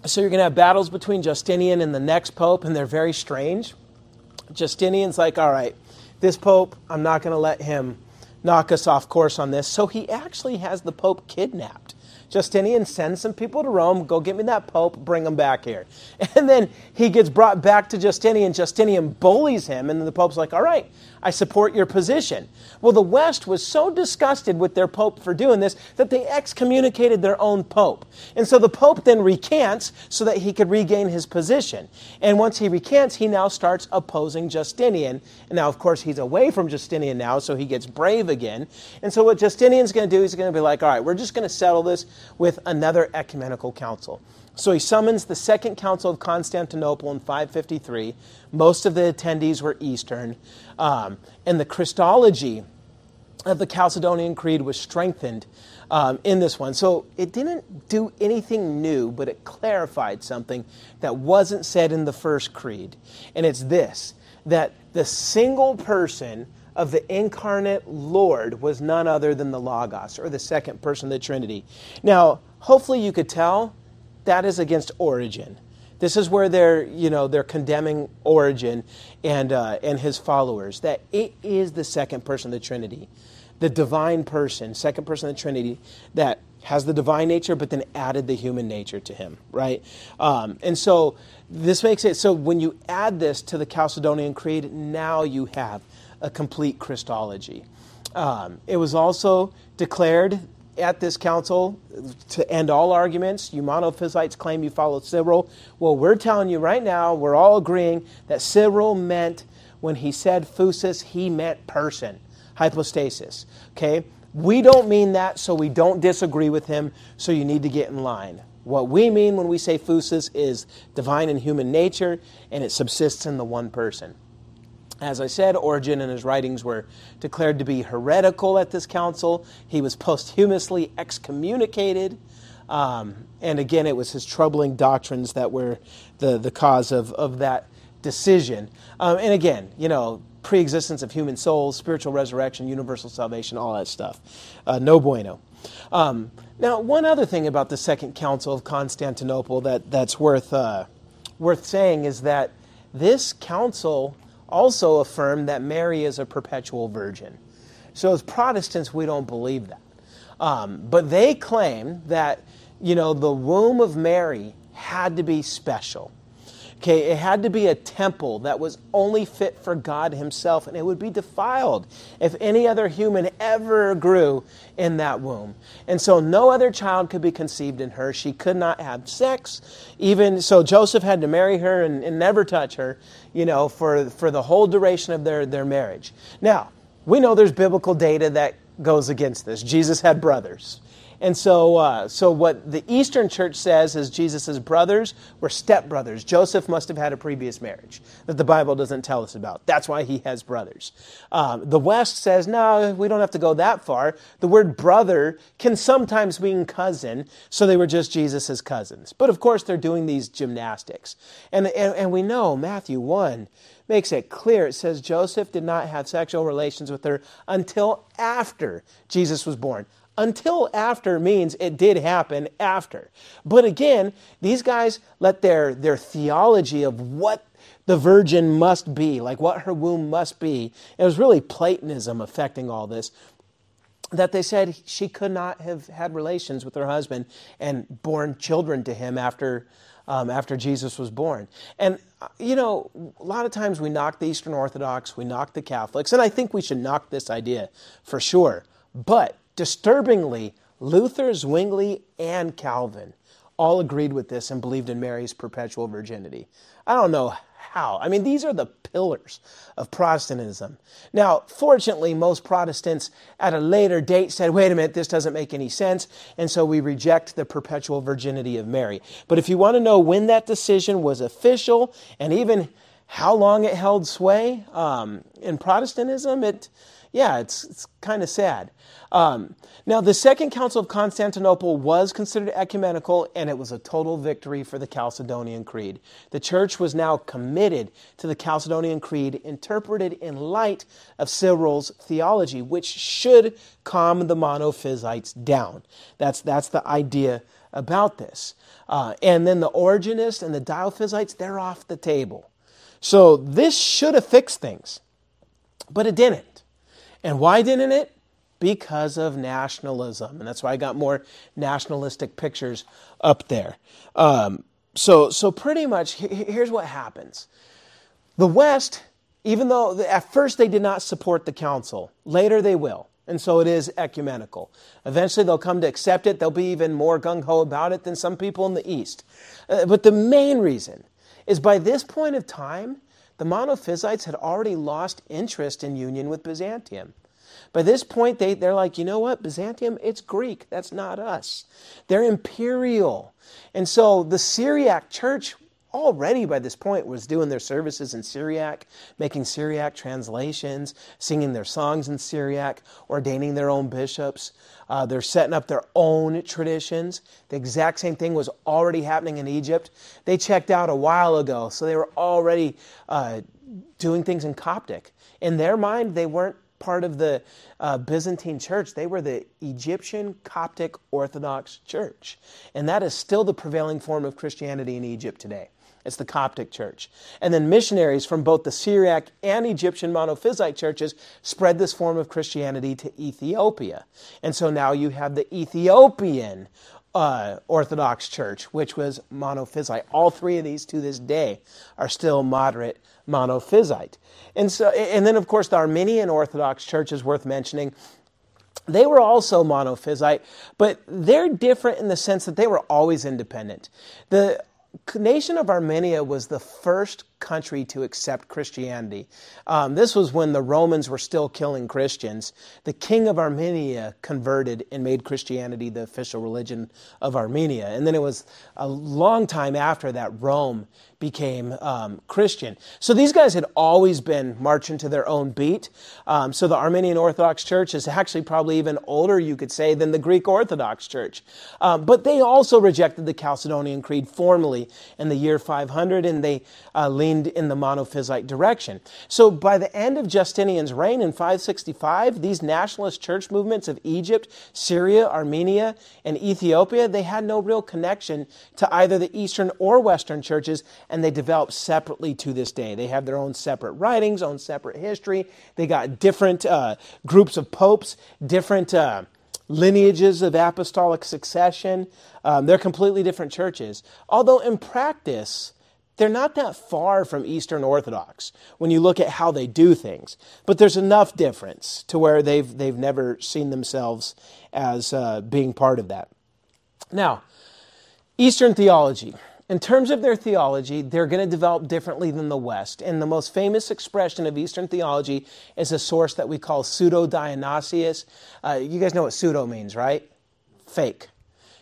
So, you're going to have battles between Justinian and the next pope, and they're very strange. Justinian's like, all right, this pope, I'm not going to let him knock us off course on this. So, he actually has the pope kidnapped. Justinian sends some people to Rome, go get me that pope, bring him back here. And then he gets brought back to Justinian. Justinian bullies him, and then the pope's like, all right, I support your position. Well, the West was so disgusted with their pope for doing this that they excommunicated their own pope. And so the pope then recants so that he could regain his position. And once he recants, he now starts opposing Justinian. And now, of course, he's away from Justinian now, so he gets brave again. And so what Justinian's going to do, is he's going to be like, all right, we're just going to settle this with another ecumenical council. So he summons the Second Council of Constantinople in 553. Most of the attendees were Eastern. Um, and the Christology of the Chalcedonian Creed was strengthened um, in this one. So it didn't do anything new, but it clarified something that wasn't said in the first creed. And it's this that the single person of the incarnate Lord was none other than the Logos, or the second person of the Trinity. Now, hopefully you could tell that is against Origen. This is where they're, you know, they're condemning Origen and, uh, and his followers, that it is the second person of the Trinity, the divine person, second person of the Trinity, that has the divine nature, but then added the human nature to him, right? Um, and so this makes it so when you add this to the Chalcedonian Creed, now you have a complete Christology. Um, it was also declared at this council to end all arguments. You monophysites claim you follow Cyril. Well, we're telling you right now, we're all agreeing that Cyril meant, when he said phusis, he meant person, hypostasis. Okay? We don't mean that, so we don't disagree with him, so you need to get in line. What we mean when we say phusis is divine and human nature, and it subsists in the one person. As I said, Origen and his writings were declared to be heretical at this council. He was posthumously excommunicated. Um, and again, it was his troubling doctrines that were the, the cause of, of that decision. Um, and again, you know, pre existence of human souls, spiritual resurrection, universal salvation, all that stuff. Uh, no bueno. Um, now, one other thing about the Second Council of Constantinople that, that's worth, uh, worth saying is that this council also affirm that Mary is a perpetual virgin. So, as Protestants, we don't believe that. Um, but they claim that, you know, the womb of Mary had to be special. Okay, it had to be a temple that was only fit for God Himself, and it would be defiled if any other human ever grew in that womb. And so no other child could be conceived in her. She could not have sex. Even so, Joseph had to marry her and, and never touch her, you know, for, for the whole duration of their, their marriage. Now, we know there's biblical data that goes against this. Jesus had brothers. And so, uh, so what the Eastern Church says is Jesus' brothers were stepbrothers. Joseph must have had a previous marriage that the Bible doesn't tell us about. That's why he has brothers. Um, the West says, no, we don't have to go that far. The word brother can sometimes mean cousin, so they were just Jesus' cousins. But of course, they're doing these gymnastics. And, and, and we know Matthew 1 makes it clear. It says Joseph did not have sexual relations with her until after Jesus was born until after means it did happen after. But again, these guys let their, their theology of what the virgin must be, like what her womb must be, it was really Platonism affecting all this, that they said she could not have had relations with her husband and born children to him after, um, after Jesus was born. And, you know, a lot of times we knock the Eastern Orthodox, we knock the Catholics, and I think we should knock this idea for sure. But Disturbingly, Luther, Zwingli, and Calvin all agreed with this and believed in Mary's perpetual virginity. I don't know how. I mean, these are the pillars of Protestantism. Now, fortunately, most Protestants at a later date said, wait a minute, this doesn't make any sense, and so we reject the perpetual virginity of Mary. But if you want to know when that decision was official and even how long it held sway um, in Protestantism, it yeah, it's, it's kind of sad. Um, now, the Second Council of Constantinople was considered ecumenical, and it was a total victory for the Chalcedonian Creed. The church was now committed to the Chalcedonian Creed, interpreted in light of Cyril's theology, which should calm the monophysites down. That's, that's the idea about this. Uh, and then the Origenists and the Diophysites, they're off the table. So this should have fixed things, but it didn't. And why didn't it? Because of nationalism. And that's why I got more nationalistic pictures up there. Um, so, so pretty much, here's what happens. The West, even though at first they did not support the council, later they will. And so it is ecumenical. Eventually they'll come to accept it. They'll be even more gung ho about it than some people in the East. Uh, but the main reason is by this point of time, the Monophysites had already lost interest in union with Byzantium. By this point, they, they're like, you know what? Byzantium, it's Greek. That's not us. They're imperial. And so the Syriac church already by this point was doing their services in Syriac, making Syriac translations, singing their songs in Syriac, ordaining their own bishops. Uh, they're setting up their own traditions. The exact same thing was already happening in Egypt. They checked out a while ago, so they were already uh, doing things in Coptic. In their mind, they weren't part of the uh, Byzantine church. They were the Egyptian Coptic Orthodox Church. And that is still the prevailing form of Christianity in Egypt today. It's the Coptic church. And then missionaries from both the Syriac and Egyptian monophysite churches spread this form of Christianity to Ethiopia. And so now you have the Ethiopian uh, Orthodox Church, which was monophysite. All three of these to this day are still moderate monophysite. And so, and then of course the Armenian Orthodox Church is worth mentioning. They were also monophysite, but they're different in the sense that they were always independent. The nation of Armenia was the first country to accept Christianity. Um, this was when the Romans were still killing Christians. The king of Armenia converted and made Christianity the official religion of Armenia. And then it was a long time after that Rome became um, Christian. So these guys had always been marching to their own beat. Um, so the Armenian Orthodox Church is actually probably even older, you could say, than the Greek Orthodox Church. Um, but they also rejected the Chalcedonian Creed formally in the year 500, and they uh, leaned in the monophysite direction. So by the end of Justinian's reign in 565, these nationalist church movements of Egypt, Syria, Armenia, and Ethiopia, they had no real connection to either the Eastern or Western churches and they developed separately to this day. They have their own separate writings, own separate history. They got different uh, groups of popes, different uh, lineages of apostolic succession. Um, they're completely different churches. Although in practice, they're not that far from Eastern Orthodox when you look at how they do things. But there's enough difference to where they've, they've never seen themselves as uh, being part of that. Now, Eastern theology in terms of their theology, they're going to develop differently than the West. And the most famous expression of Eastern theology is a source that we call pseudo Dionysius. Uh, you guys know what pseudo means, right? Fake.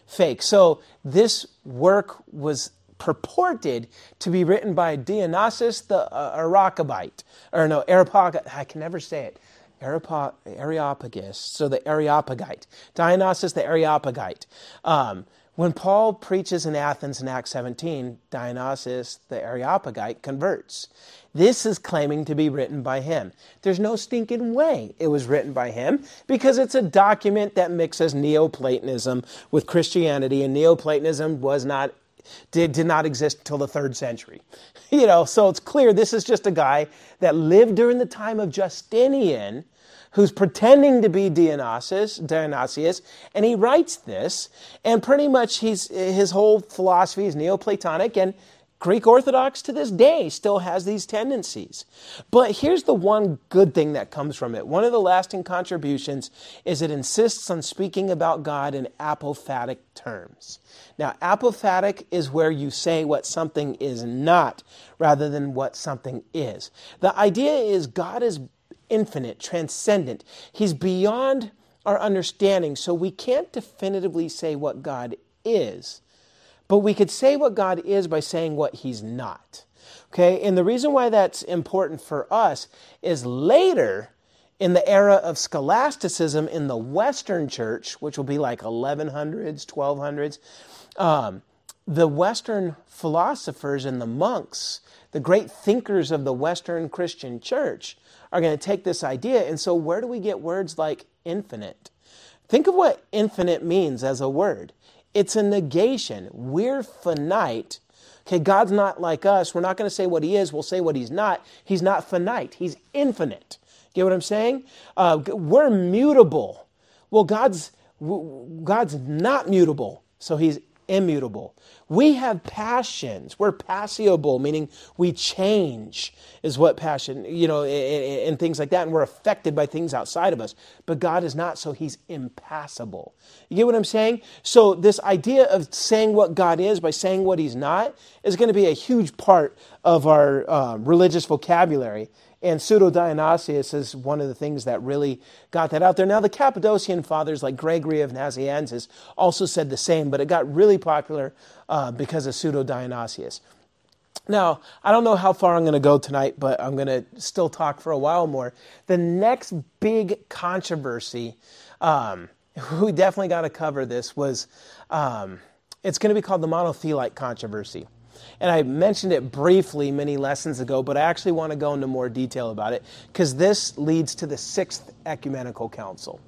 Fake. So this work was purported to be written by Dionysius the uh, Areopagite, or no, Areopagite, I can never say it. Areopagus, so the Areopagite. Dionysius the Areopagite. Um, when Paul preaches in Athens in Acts 17, Dionysius the Areopagite converts. This is claiming to be written by him. There's no stinking way it was written by him because it's a document that mixes Neoplatonism with Christianity, and Neoplatonism was not did, did not exist until the third century. You know, so it's clear this is just a guy that lived during the time of Justinian who's pretending to be Dionysius, Dionysius, and he writes this, and pretty much he's, his whole philosophy is Neoplatonic, and Greek Orthodox to this day still has these tendencies. But here's the one good thing that comes from it. One of the lasting contributions is it insists on speaking about God in apophatic terms. Now, apophatic is where you say what something is not rather than what something is. The idea is God is infinite, transcendent. He's beyond our understanding, so we can't definitively say what God is. But we could say what God is by saying what He's not. Okay? And the reason why that's important for us is later in the era of scholasticism in the Western church, which will be like 1100s, 1200s, um, the Western philosophers and the monks, the great thinkers of the Western Christian church, are going to take this idea. And so, where do we get words like infinite? Think of what infinite means as a word it's a negation. We're finite. Okay, God's not like us. We're not going to say what He is, we'll say what He's not. He's not finite, He's infinite. Get what I'm saying? Uh, we're mutable. Well, God's, God's not mutable, so He's immutable. We have passions. We're passible, meaning we change, is what passion, you know, and, things like that. And we're affected by things outside of us. But God is not, so He's impassible. You get what I'm saying? So, this idea of saying what God is by saying what He's not is going to be a huge part of our uh, religious vocabulary. And Pseudo Dionysius is one of the things that really got that out there. Now, the Cappadocian fathers like Gregory of Nazianzus also said the same, but it got really popular uh, because of Pseudo Dionysius. Now, I don't know how far I'm going to go tonight, but I'm going to still talk for a while more. The next big controversy, um, we definitely got to cover this, was um, it's going to be called the monothelite controversy. And I mentioned it briefly many lessons ago, but I actually want to go into more detail about it because this leads to the Sixth Ecumenical Council.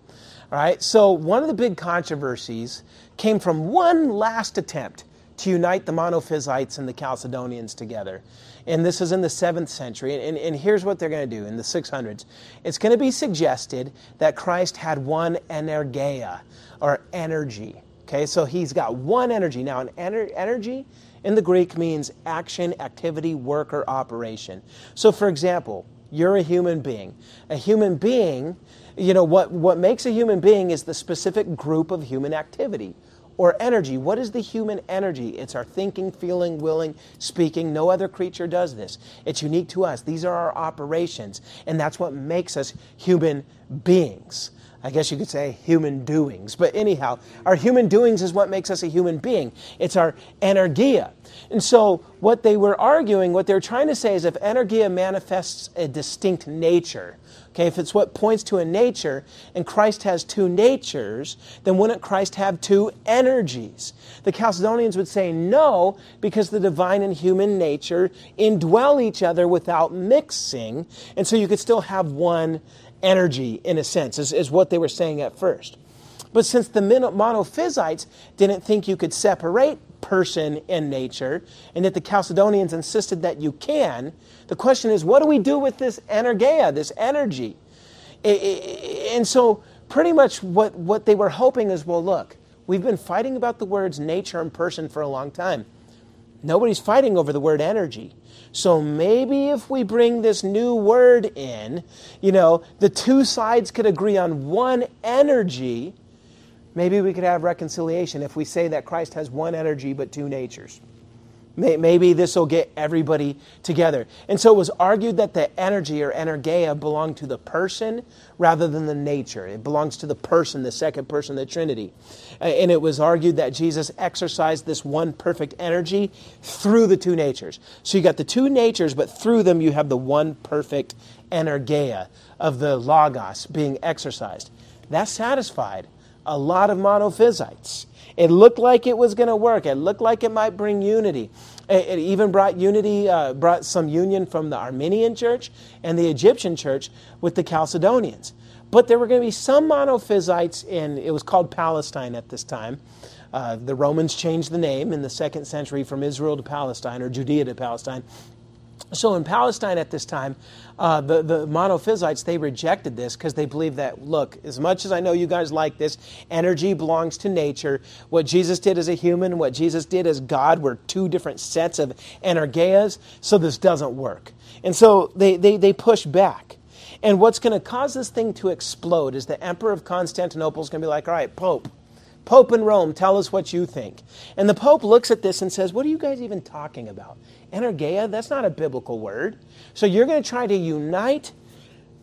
All right, so one of the big controversies came from one last attempt to unite the Monophysites and the Chalcedonians together. And this is in the 7th century. And, and here's what they're going to do in the 600s it's going to be suggested that Christ had one energeia, or energy. Okay, so he's got one energy. Now, an ener- energy in the Greek means action, activity, work, or operation. So, for example, you're a human being. A human being, you know, what, what makes a human being is the specific group of human activity or energy. What is the human energy? It's our thinking, feeling, willing, speaking. No other creature does this. It's unique to us. These are our operations, and that's what makes us human beings. I guess you could say human doings. But anyhow, our human doings is what makes us a human being. It's our energeia. And so, what they were arguing, what they're trying to say is if energeia manifests a distinct nature, okay, if it's what points to a nature, and Christ has two natures, then wouldn't Christ have two energies? The Chalcedonians would say no, because the divine and human nature indwell each other without mixing, and so you could still have one energy, in a sense, is, is what they were saying at first. But since the monophysites didn't think you could separate person and nature, and that the Chalcedonians insisted that you can, the question is, what do we do with this energeia, this energy? And so, pretty much what, what they were hoping is, well, look, we've been fighting about the words nature and person for a long time. Nobody's fighting over the word energy. So maybe if we bring this new word in, you know, the two sides could agree on one energy. Maybe we could have reconciliation if we say that Christ has one energy but two natures. Maybe this will get everybody together. And so it was argued that the energy or energeia belonged to the person rather than the nature. It belongs to the person, the second person the Trinity. And it was argued that Jesus exercised this one perfect energy through the two natures. So you got the two natures, but through them you have the one perfect energeia of the Logos being exercised. That satisfied a lot of monophysites. It looked like it was going to work. It looked like it might bring unity. It, it even brought unity, uh, brought some union from the Armenian church and the Egyptian church with the Chalcedonians. But there were going to be some monophysites in, it was called Palestine at this time. Uh, the Romans changed the name in the second century from Israel to Palestine or Judea to Palestine. So in Palestine at this time, uh, the, the monophysites, they rejected this because they believed that, look, as much as I know you guys like this, energy belongs to nature. What Jesus did as a human, what Jesus did as God were two different sets of energeias, so this doesn't work. And so they, they, they push back. And what's going to cause this thing to explode is the emperor of Constantinople is going to be like, all right, Pope, Pope in Rome, tell us what you think. And the Pope looks at this and says, What are you guys even talking about? Energeia, that's not a biblical word. So you're going to try to unite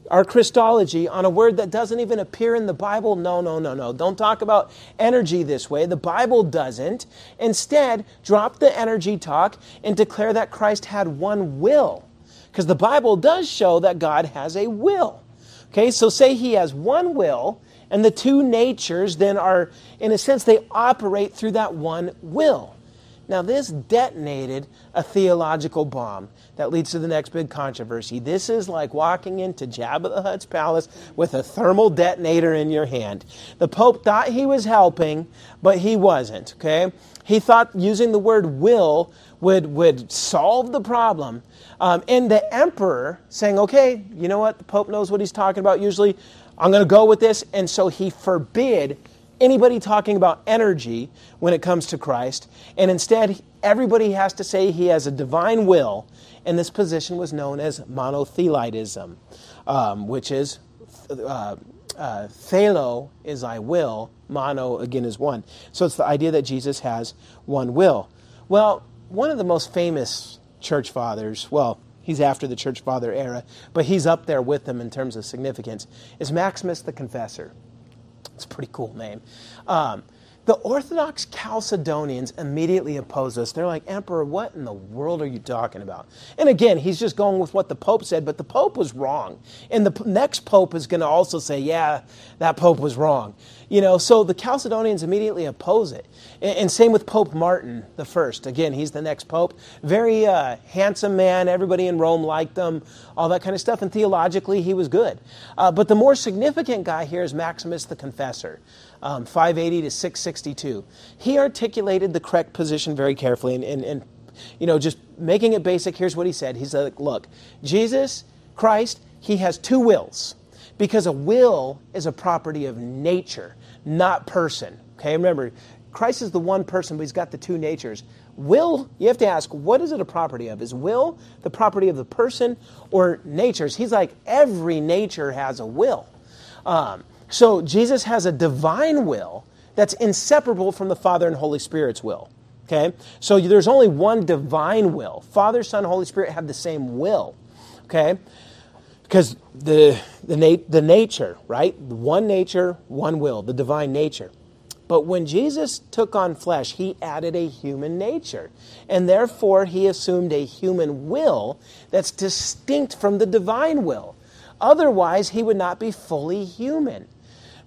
our Christology on a word that doesn't even appear in the Bible? No, no, no, no. Don't talk about energy this way. The Bible doesn't. Instead, drop the energy talk and declare that Christ had one will. Because the Bible does show that God has a will. Okay, so say he has one will and the two natures then are, in a sense, they operate through that one will. Now, this detonated a theological bomb that leads to the next big controversy. This is like walking into Jabba the Hutt's palace with a thermal detonator in your hand. The Pope thought he was helping, but he wasn't, okay? He thought using the word will would, would solve the problem. Um, and the emperor saying, okay, you know what? The Pope knows what he's talking about usually. I'm going to go with this. And so he forbid anybody talking about energy when it comes to Christ. And instead, everybody has to say he has a divine will. And this position was known as monothelitism, um, which is uh, uh, thelo is I will, mono again is one. So it's the idea that Jesus has one will. Well, one of the most famous church fathers, well, He's after the church father era, but he's up there with them in terms of significance. Is Maximus the Confessor? It's a pretty cool name. Um, the Orthodox Chalcedonians immediately oppose us. They're like, Emperor, what in the world are you talking about? And again, he's just going with what the Pope said, but the Pope was wrong. And the next Pope is going to also say, yeah, that Pope was wrong. You know, so the Chalcedonians immediately oppose it. And, same with Pope Martin the First. Again, he's the next Pope. Very uh, handsome man. Everybody in Rome liked him, all that kind of stuff. And theologically, he was good. Uh, but the more significant guy here is Maximus the Confessor um, 580 to 662. He articulated the correct position very carefully and, and, and, you know, just making it basic, here's what he said. He said, look, Jesus, Christ, he has two wills because a will is a property of nature, not person. Okay, remember, Christ is the one person, but he's got the two natures. Will, you have to ask, what is it a property of? Is will the property of the person or natures? He's like, every nature has a will. Um, so Jesus has a divine will that's inseparable from the Father and Holy Spirit's will. Okay? So there's only one divine will. Father, Son, Holy Spirit have the same will. Okay? Because the, the, the nature, right? One nature, one will, the divine nature. But when Jesus took on flesh, he added a human nature. And therefore, he assumed a human will that's distinct from the divine will. Otherwise, he would not be fully human.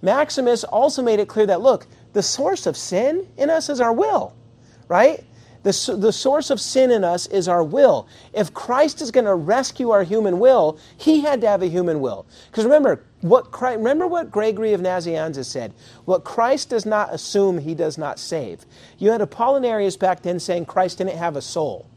Maximus also made it clear that, look, the source of sin in us is our will, right? The, the source of sin in us is our will. If Christ is going to rescue our human will, he had to have a human will. Because remember, what Christ, remember what Gregory of Nazianzus said. What Christ does not assume, he does not save. You had Apollinarius back then saying Christ didn't have a soul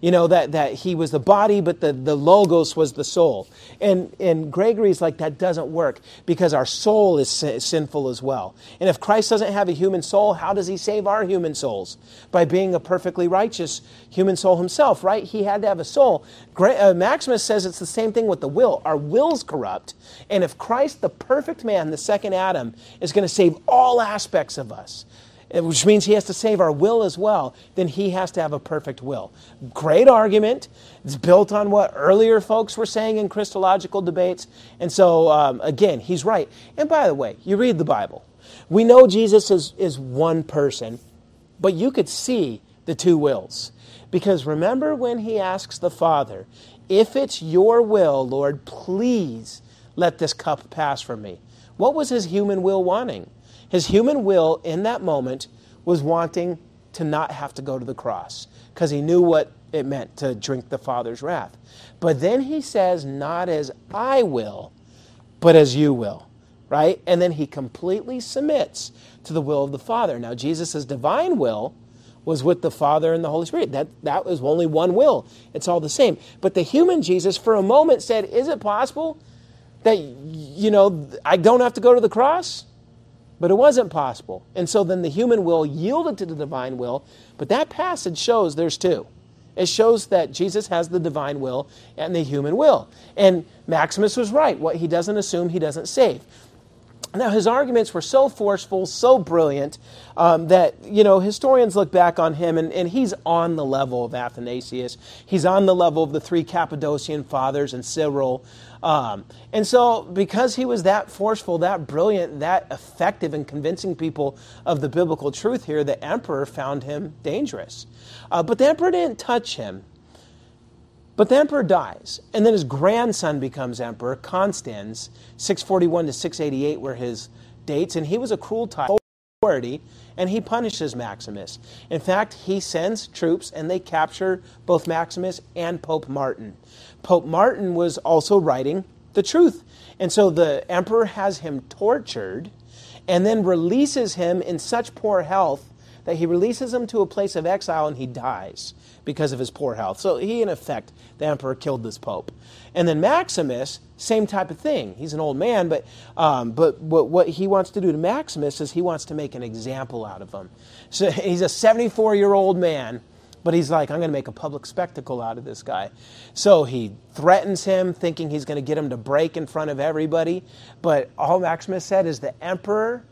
you know, that, that he was the body, but the, the logos was the soul. And, and Gregory's like, that doesn't work because our soul is sin- sinful as well. And if Christ doesn't have a human soul, how does he save our human souls? By being a perfectly righteous human soul himself, right? He had to have a soul. uh, Maximus says it's the same thing with the will. Our will's corrupt. And if Christ, the perfect man, the second Adam, is going to save all aspects of us, which means he has to save our will as well, then he has to have a perfect will. Great argument. It's built on what earlier folks were saying in Christological debates. And so, um, again, he's right. And by the way, you read the Bible. We know Jesus is, is one person, but you could see the two wills. Because remember when he asks the Father, If it's your will, Lord, please let this cup pass from me. What was his human will wanting? His human will in that moment was wanting to not have to go to the cross because he knew what it meant to drink the Father's wrath. But then he says, Not as I will, but as you will. Right? And then he completely submits to the will of the Father. Now, Jesus' divine will was with the Father and the Holy Spirit. That, that was only one will. It's all the same. But the human Jesus, for a moment, said, Is it possible that, you know, I don't have to go to the cross? But it wasn't possible. And so then the human will yielded to the divine will. But that passage shows there's two. It shows that Jesus has the divine will and the human will. And Maximus was right. What he doesn't assume, he doesn't save. Now, his arguments were so forceful, so brilliant, um, that, you know, historians look back on him and, and he's on the level of Athanasius. He's on the level of the three Cappadocian fathers and Cyril. Um, and so, because he was that forceful, that brilliant, that effective in convincing people of the biblical truth here, the emperor found him dangerous. Uh, but the emperor didn't touch him. But the emperor dies, and then his grandson becomes emperor. Constans, 641 to 688 were his dates, and he was a cruel tyrant authority, and he punishes Maximus. In fact, he sends troops, and they capture both Maximus and Pope Martin. Pope Martin was also writing the truth, and so the emperor has him tortured, and then releases him in such poor health that he releases him to a place of exile, and he dies because of his poor health. So he, in effect, the emperor killed this pope. And then Maximus, same type of thing. He's an old man, but, um, but what, what he wants to do to Maximus is he wants to make an example out of him. So he's a 74 year old man, but he's like, I'm going to make a public spectacle out of this guy. So he threatens him, thinking he's going to get him to break in front of everybody. But all Maximus said is the emperor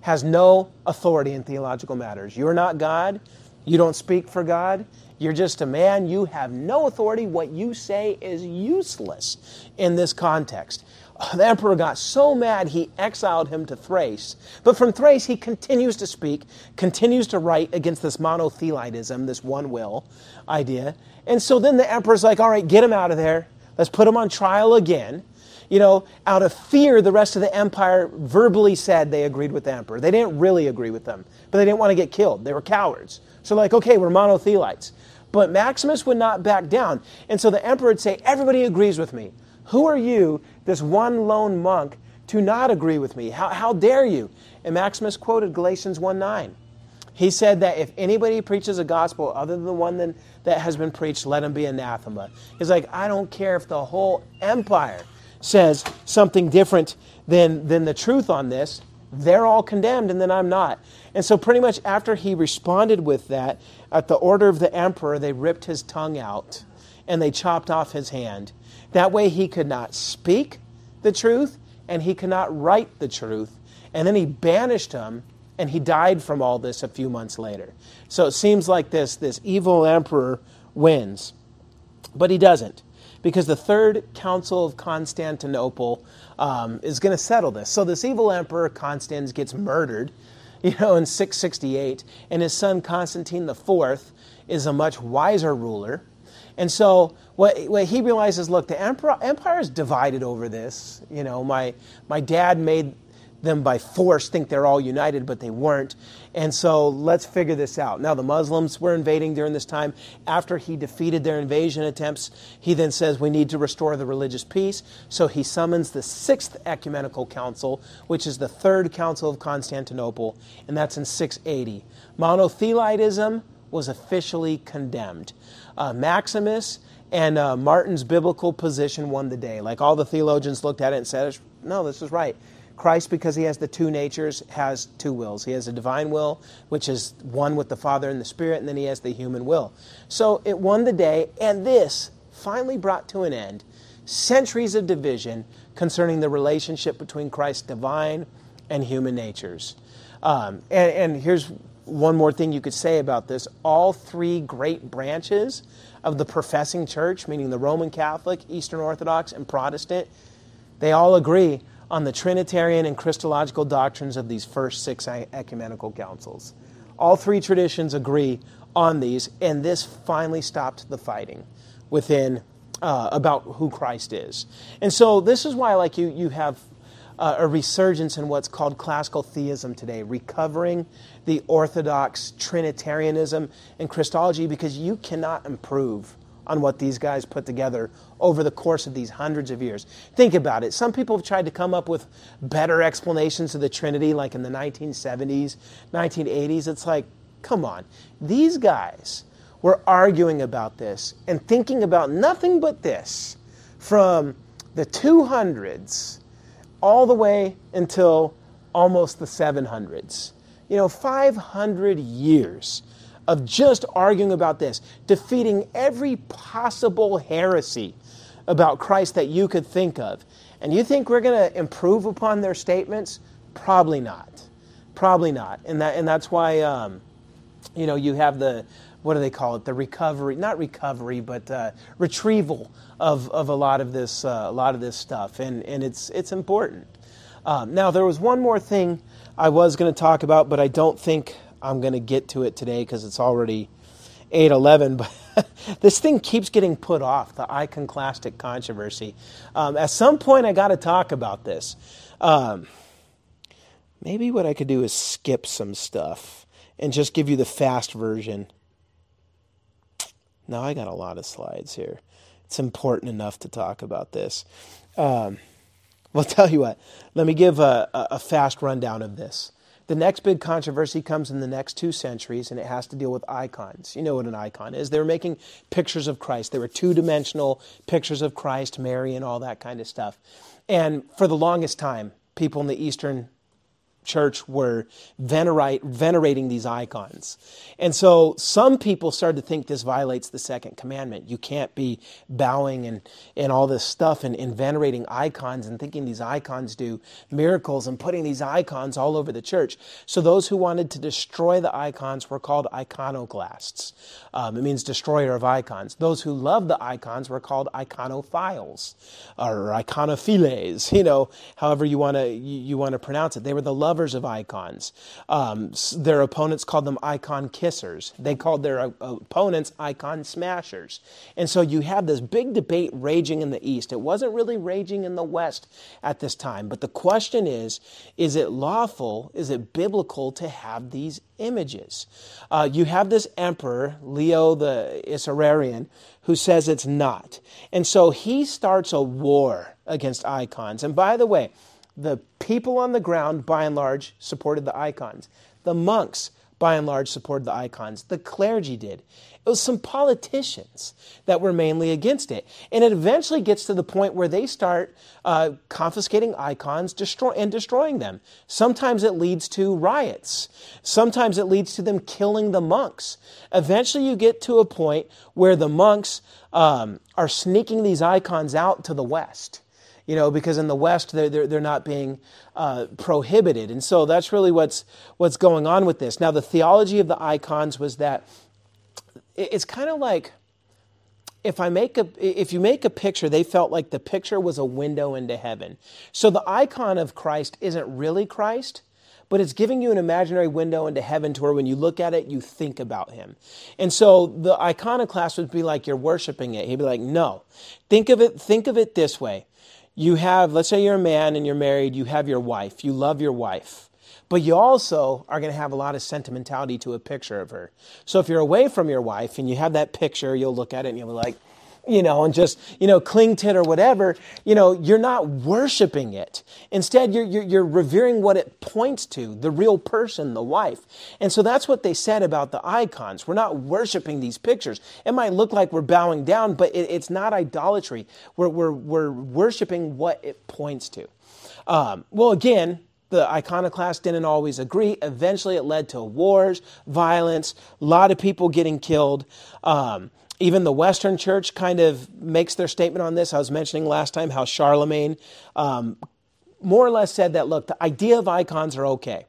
has no authority in theological matters. You're not God. You don't speak for God. You're just a man. You have no authority. What you say is useless in this context. Oh, the emperor got so mad he exiled him to Thrace. But from Thrace, he continues to speak, continues to write against this monothelitism, this one will idea. And so then the emperor's like, all right, get him out of there. Let's put him on trial again. You know, out of fear, the rest of the empire verbally said they agreed with the emperor. They didn't really agree with them, but they didn't want to get killed. They were cowards. So, like, okay, we're monothelites. But Maximus would not back down. And so the emperor would say, Everybody agrees with me. Who are you, this one lone monk, to not agree with me? How, how dare you? And Maximus quoted Galatians 1 9. He said that if anybody preaches a gospel other than the one that, that has been preached, let him be anathema. He's like, I don't care if the whole empire says something different than, than the truth on this. They're all condemned, and then I'm not. And so, pretty much after he responded with that, at the order of the emperor, they ripped his tongue out and they chopped off his hand. That way, he could not speak the truth and he could not write the truth. And then he banished him and he died from all this a few months later. So it seems like this, this evil emperor wins. But he doesn't, because the Third Council of Constantinople um, is going to settle this. So this evil emperor, Constans, gets murdered, you know, in 668, and his son Constantine IV is a much wiser ruler. And so what, what he realizes, look, the emperor, empire is divided over this. You know, my, my dad made them by force think they're all united, but they weren't. And so let's figure this out. Now, the Muslims were invading during this time. After he defeated their invasion attempts, he then says we need to restore the religious peace. So he summons the Sixth Ecumenical Council, which is the Third Council of Constantinople, and that's in 680. Monothelitism was officially condemned. Uh, Maximus and uh, Martin's biblical position won the day. Like all the theologians looked at it and said, no, this is right. Christ, because he has the two natures, has two wills. He has a divine will, which is one with the Father and the Spirit, and then he has the human will. So it won the day, and this finally brought to an end centuries of division concerning the relationship between Christ's divine and human natures. Um, and, and here's one more thing you could say about this all three great branches of the professing church, meaning the Roman Catholic, Eastern Orthodox, and Protestant, they all agree on the Trinitarian and Christological doctrines of these first six ecumenical councils. All three traditions agree on these, and this finally stopped the fighting within uh, about who Christ is. And so this is why, like you, you have uh, a resurgence in what's called classical theism today, recovering the orthodox Trinitarianism and Christology, because you cannot improve on what these guys put together over the course of these hundreds of years. Think about it. Some people have tried to come up with better explanations of the Trinity, like in the 1970s, 1980s. It's like, come on. These guys were arguing about this and thinking about nothing but this from the 200s all the way until almost the 700s. You know, 500 years of just arguing about this, defeating every possible heresy about Christ that you could think of. And you think we're going to improve upon their statements? Probably not. Probably not. And, that, and that's why, um, you know, you have the, what do they call it? The recovery, not recovery, but uh, retrieval of, of a lot of this, uh, a lot of this stuff. And, and it's, it's important. Um, now, there was one more thing I was going to talk about, but I don't think I'm going to get to it today because it's already 811. But this thing keeps getting put off the iconoclastic controversy. Um, at some point, I got to talk about this. Um, maybe what I could do is skip some stuff and just give you the fast version. Now, I got a lot of slides here. It's important enough to talk about this. Um, well, tell you what, let me give a, a fast rundown of this. The next big controversy comes in the next two centuries, and it has to deal with icons. You know what an icon is. They were making pictures of Christ. They were two dimensional pictures of Christ, Mary, and all that kind of stuff. And for the longest time, people in the Eastern church were venerate, venerating these icons. And so some people started to think this violates the second commandment. You can't be bowing and, and all this stuff and, and venerating icons and thinking these icons do miracles and putting these icons all over the church. So those who wanted to destroy the icons were called iconoclasts. Um, it means destroyer of icons. Those who loved the icons were called iconophiles or iconophiles, you know, however you want to you, you want to pronounce it. They were the love lovers of icons. Um, their opponents called them icon kissers. They called their uh, opponents icon smashers. And so you have this big debate raging in the East. It wasn't really raging in the West at this time. But the question is is it lawful, is it biblical to have these images? Uh, you have this emperor, Leo the Isaurian, who says it's not. And so he starts a war against icons. And by the way, the people on the ground, by and large, supported the icons. The monks, by and large, supported the icons. The clergy did. It was some politicians that were mainly against it. And it eventually gets to the point where they start uh, confiscating icons destroy- and destroying them. Sometimes it leads to riots. Sometimes it leads to them killing the monks. Eventually, you get to a point where the monks um, are sneaking these icons out to the west you know, because in the West they're, they're, they're not being uh, prohibited. And so that's really what's, what's going on with this. Now, the theology of the icons was that it's kind of like if I make a if you make a picture, they felt like the picture was a window into heaven. So the icon of Christ isn't really Christ, but it's giving you an imaginary window into heaven to where when you look at it, you think about him. And so the iconoclast would be like you're worshiping it. He'd be like, no. Think of it, think of it this way. You have, let's say you're a man and you're married, you have your wife, you love your wife. But you also are going to have a lot of sentimentality to a picture of her. So if you're away from your wife and you have that picture, you'll look at it and you'll be like, you know, and just, you know, cling to it or whatever, you know, you're not worshiping it. Instead, you're, you're, you're, revering what it points to, the real person, the wife. And so that's what they said about the icons. We're not worshiping these pictures. It might look like we're bowing down, but it, it's not idolatry. We're, we're, we're worshiping what it points to. Um, well, again, the iconoclasts didn't always agree. Eventually, it led to wars, violence, a lot of people getting killed. Um, even the Western Church kind of makes their statement on this. I was mentioning last time how Charlemagne um, more or less said that look, the idea of icons are okay.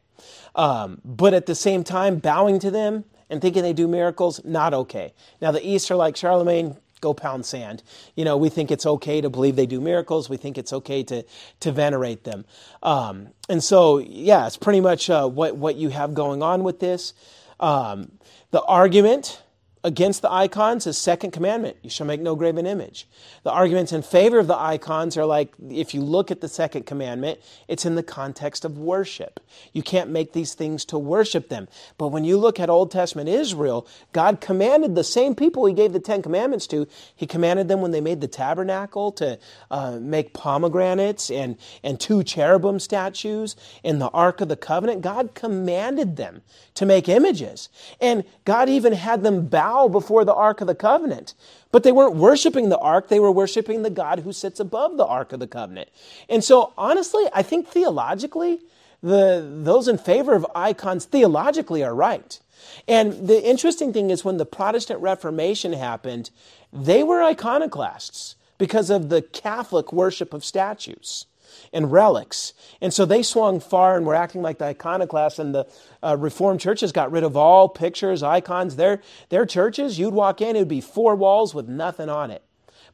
Um, but at the same time, bowing to them and thinking they do miracles, not okay. Now, the East are like Charlemagne, go pound sand. You know, we think it's okay to believe they do miracles. We think it's okay to to venerate them. Um, and so, yeah, it's pretty much uh, what what you have going on with this. Um, the argument against the icons is second commandment. You shall make no graven image. The arguments in favor of the icons are like if you look at the second commandment it's in the context of worship. You can't make these things to worship them. But when you look at old testament israel god commanded the same people he gave the ten commandments to. He commanded them when they made the tabernacle to uh, make pomegranates and, and two cherubim statues in the ark of the covenant. God commanded them to make images. And god even had them bow bow before the Ark of the Covenant. But they weren't worshiping the Ark, they were worshiping the God who sits above the Ark of the Covenant. And so, honestly, I think theologically, the, those in favor of icons theologically are right. And the interesting thing is when the Protestant Reformation happened, they were iconoclasts because of the Catholic worship of statues and relics. And so they swung far and were acting like the iconoclasts, and the uh, Reformed churches got rid of all pictures, icons. Their, their churches, you'd walk in, it would be four walls with nothing on it.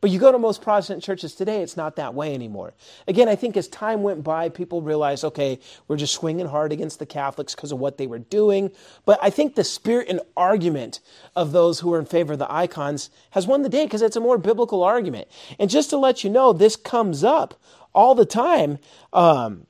But you go to most Protestant churches today, it's not that way anymore. Again, I think as time went by, people realized, okay, we're just swinging hard against the Catholics because of what they were doing. But I think the spirit and argument of those who are in favor of the icons has won the day because it's a more biblical argument. And just to let you know, this comes up all the time. Um,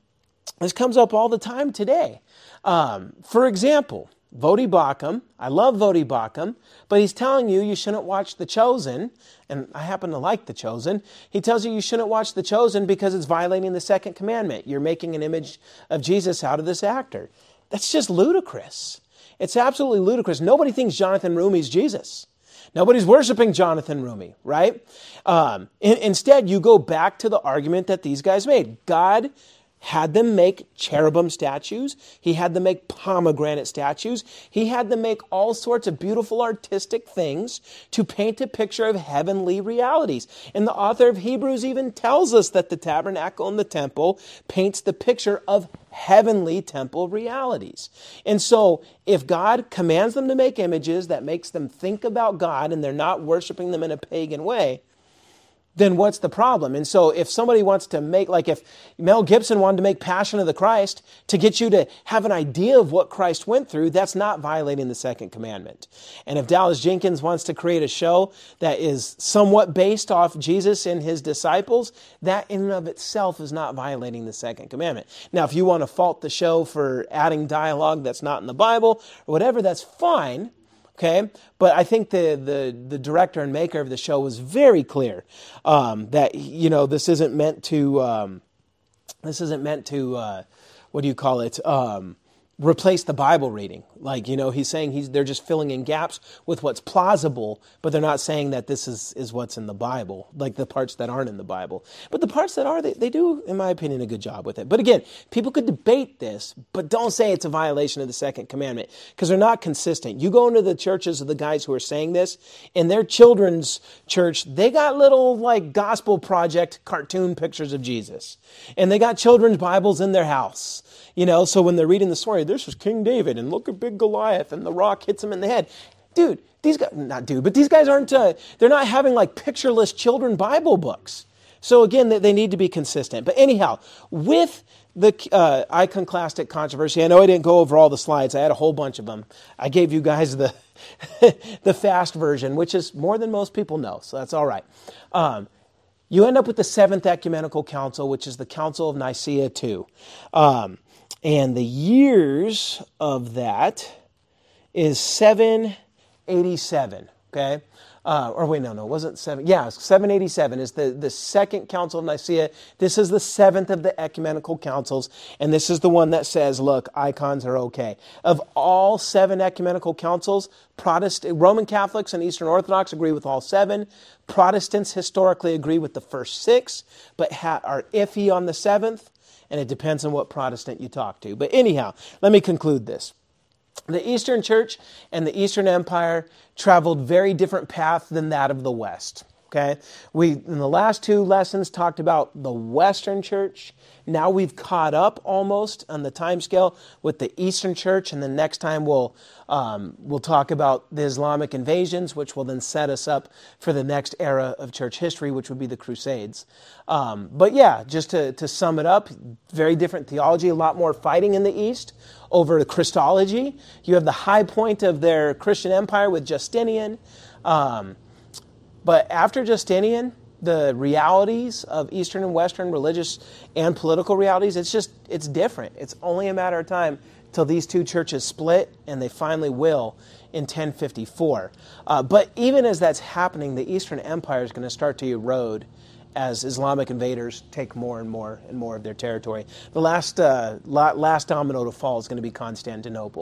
this comes up all the time today. Um, for example, Voddie Baucham, I love Voddie Baucham, but he's telling you you shouldn't watch The Chosen, and I happen to like The Chosen. He tells you you shouldn't watch The Chosen because it's violating the second commandment. You're making an image of Jesus out of this actor. That's just ludicrous. It's absolutely ludicrous. Nobody thinks Jonathan Roumie's Jesus. Nobody's worshiping Jonathan Roumie, right? Um, in, instead, you go back to the argument that these guys made. God had them make cherubim statues. He had them make pomegranate statues. He had them make all sorts of beautiful artistic things to paint a picture of heavenly realities. And the author of Hebrews even tells us that the tabernacle and the temple paints the picture of heavenly temple realities. And so, if God commands them to make images that makes them think about God and they're not worshiping them in a pagan way, then what's the problem? And so if somebody wants to make, like if Mel Gibson wanted to make Passion of the Christ to get you to have an idea of what Christ went through, that's not violating the second commandment. And if Dallas Jenkins wants to create a show that is somewhat based off Jesus and his disciples, that in and of itself is not violating the second commandment. Now, if you want to fault the show for adding dialogue that's not in the Bible or whatever, that's fine. Okay, but I think the, the, the director and maker of the show was very clear um, that you know this isn't meant to um, this isn't meant to uh, what do you call it? Um, replace the Bible reading. Like, you know, he's saying he's, they're just filling in gaps with what's plausible, but they're not saying that this is, is what's in the Bible, like the parts that aren't in the Bible. But the parts that are, they, they do, in my opinion, a good job with it. But again, people could debate this, but don't say it's a violation of the second commandment because they're not consistent. You go into the churches of the guys who are saying this, in their children's church, they got little like gospel project cartoon pictures of Jesus. And they got children's Bibles in their house. You know, so when they're reading the story, this is King David, and look at big Goliath, and the rock hits him in the head. Dude, these guys, not dude, but these guys aren't, uh, they're not having like pictureless children Bible books. So again, they, need to be consistent. But anyhow, with the uh, iconoclastic controversy, I know I didn't go over all the slides. I had a whole bunch of them. I gave you guys the the fast version, which is more than most people know, so that's all right. Um, you end up with the Seventh Ecumenical Council, which is the Council of Nicaea II. Um, and the years of that is 787, okay? Uh, or wait, no, no, it wasn't seven. Yeah, 787 is the, the second council of Nicaea. This is the seventh of the ecumenical councils, and this is the one that says, look, icons are okay. Of all seven ecumenical councils, Protestant, Roman Catholics and Eastern Orthodox agree with all seven. Protestants historically agree with the first six, but ha- are iffy on the seventh and it depends on what Protestant you talk to. But anyhow, let me conclude this. The Eastern Church and the Eastern Empire traveled very different path than that of the West. Okay, we in the last two lessons talked about the Western Church. Now we've caught up almost on the time scale with the Eastern Church, and the next time we'll um, we'll talk about the Islamic invasions, which will then set us up for the next era of church history, which would be the Crusades. Um, but yeah, just to, to sum it up, very different theology, a lot more fighting in the East over Christology. You have the high point of their Christian empire with Justinian. Um, but after Justinian, the realities of Eastern and Western religious and political realities, it's just, it's different. It's only a matter of time till these two churches split, and they finally will in 1054. Uh, but even as that's happening, the Eastern Empire is going to start to erode as Islamic invaders take more and more and more of their territory. The last, uh, last domino to fall is going to be Constantinople.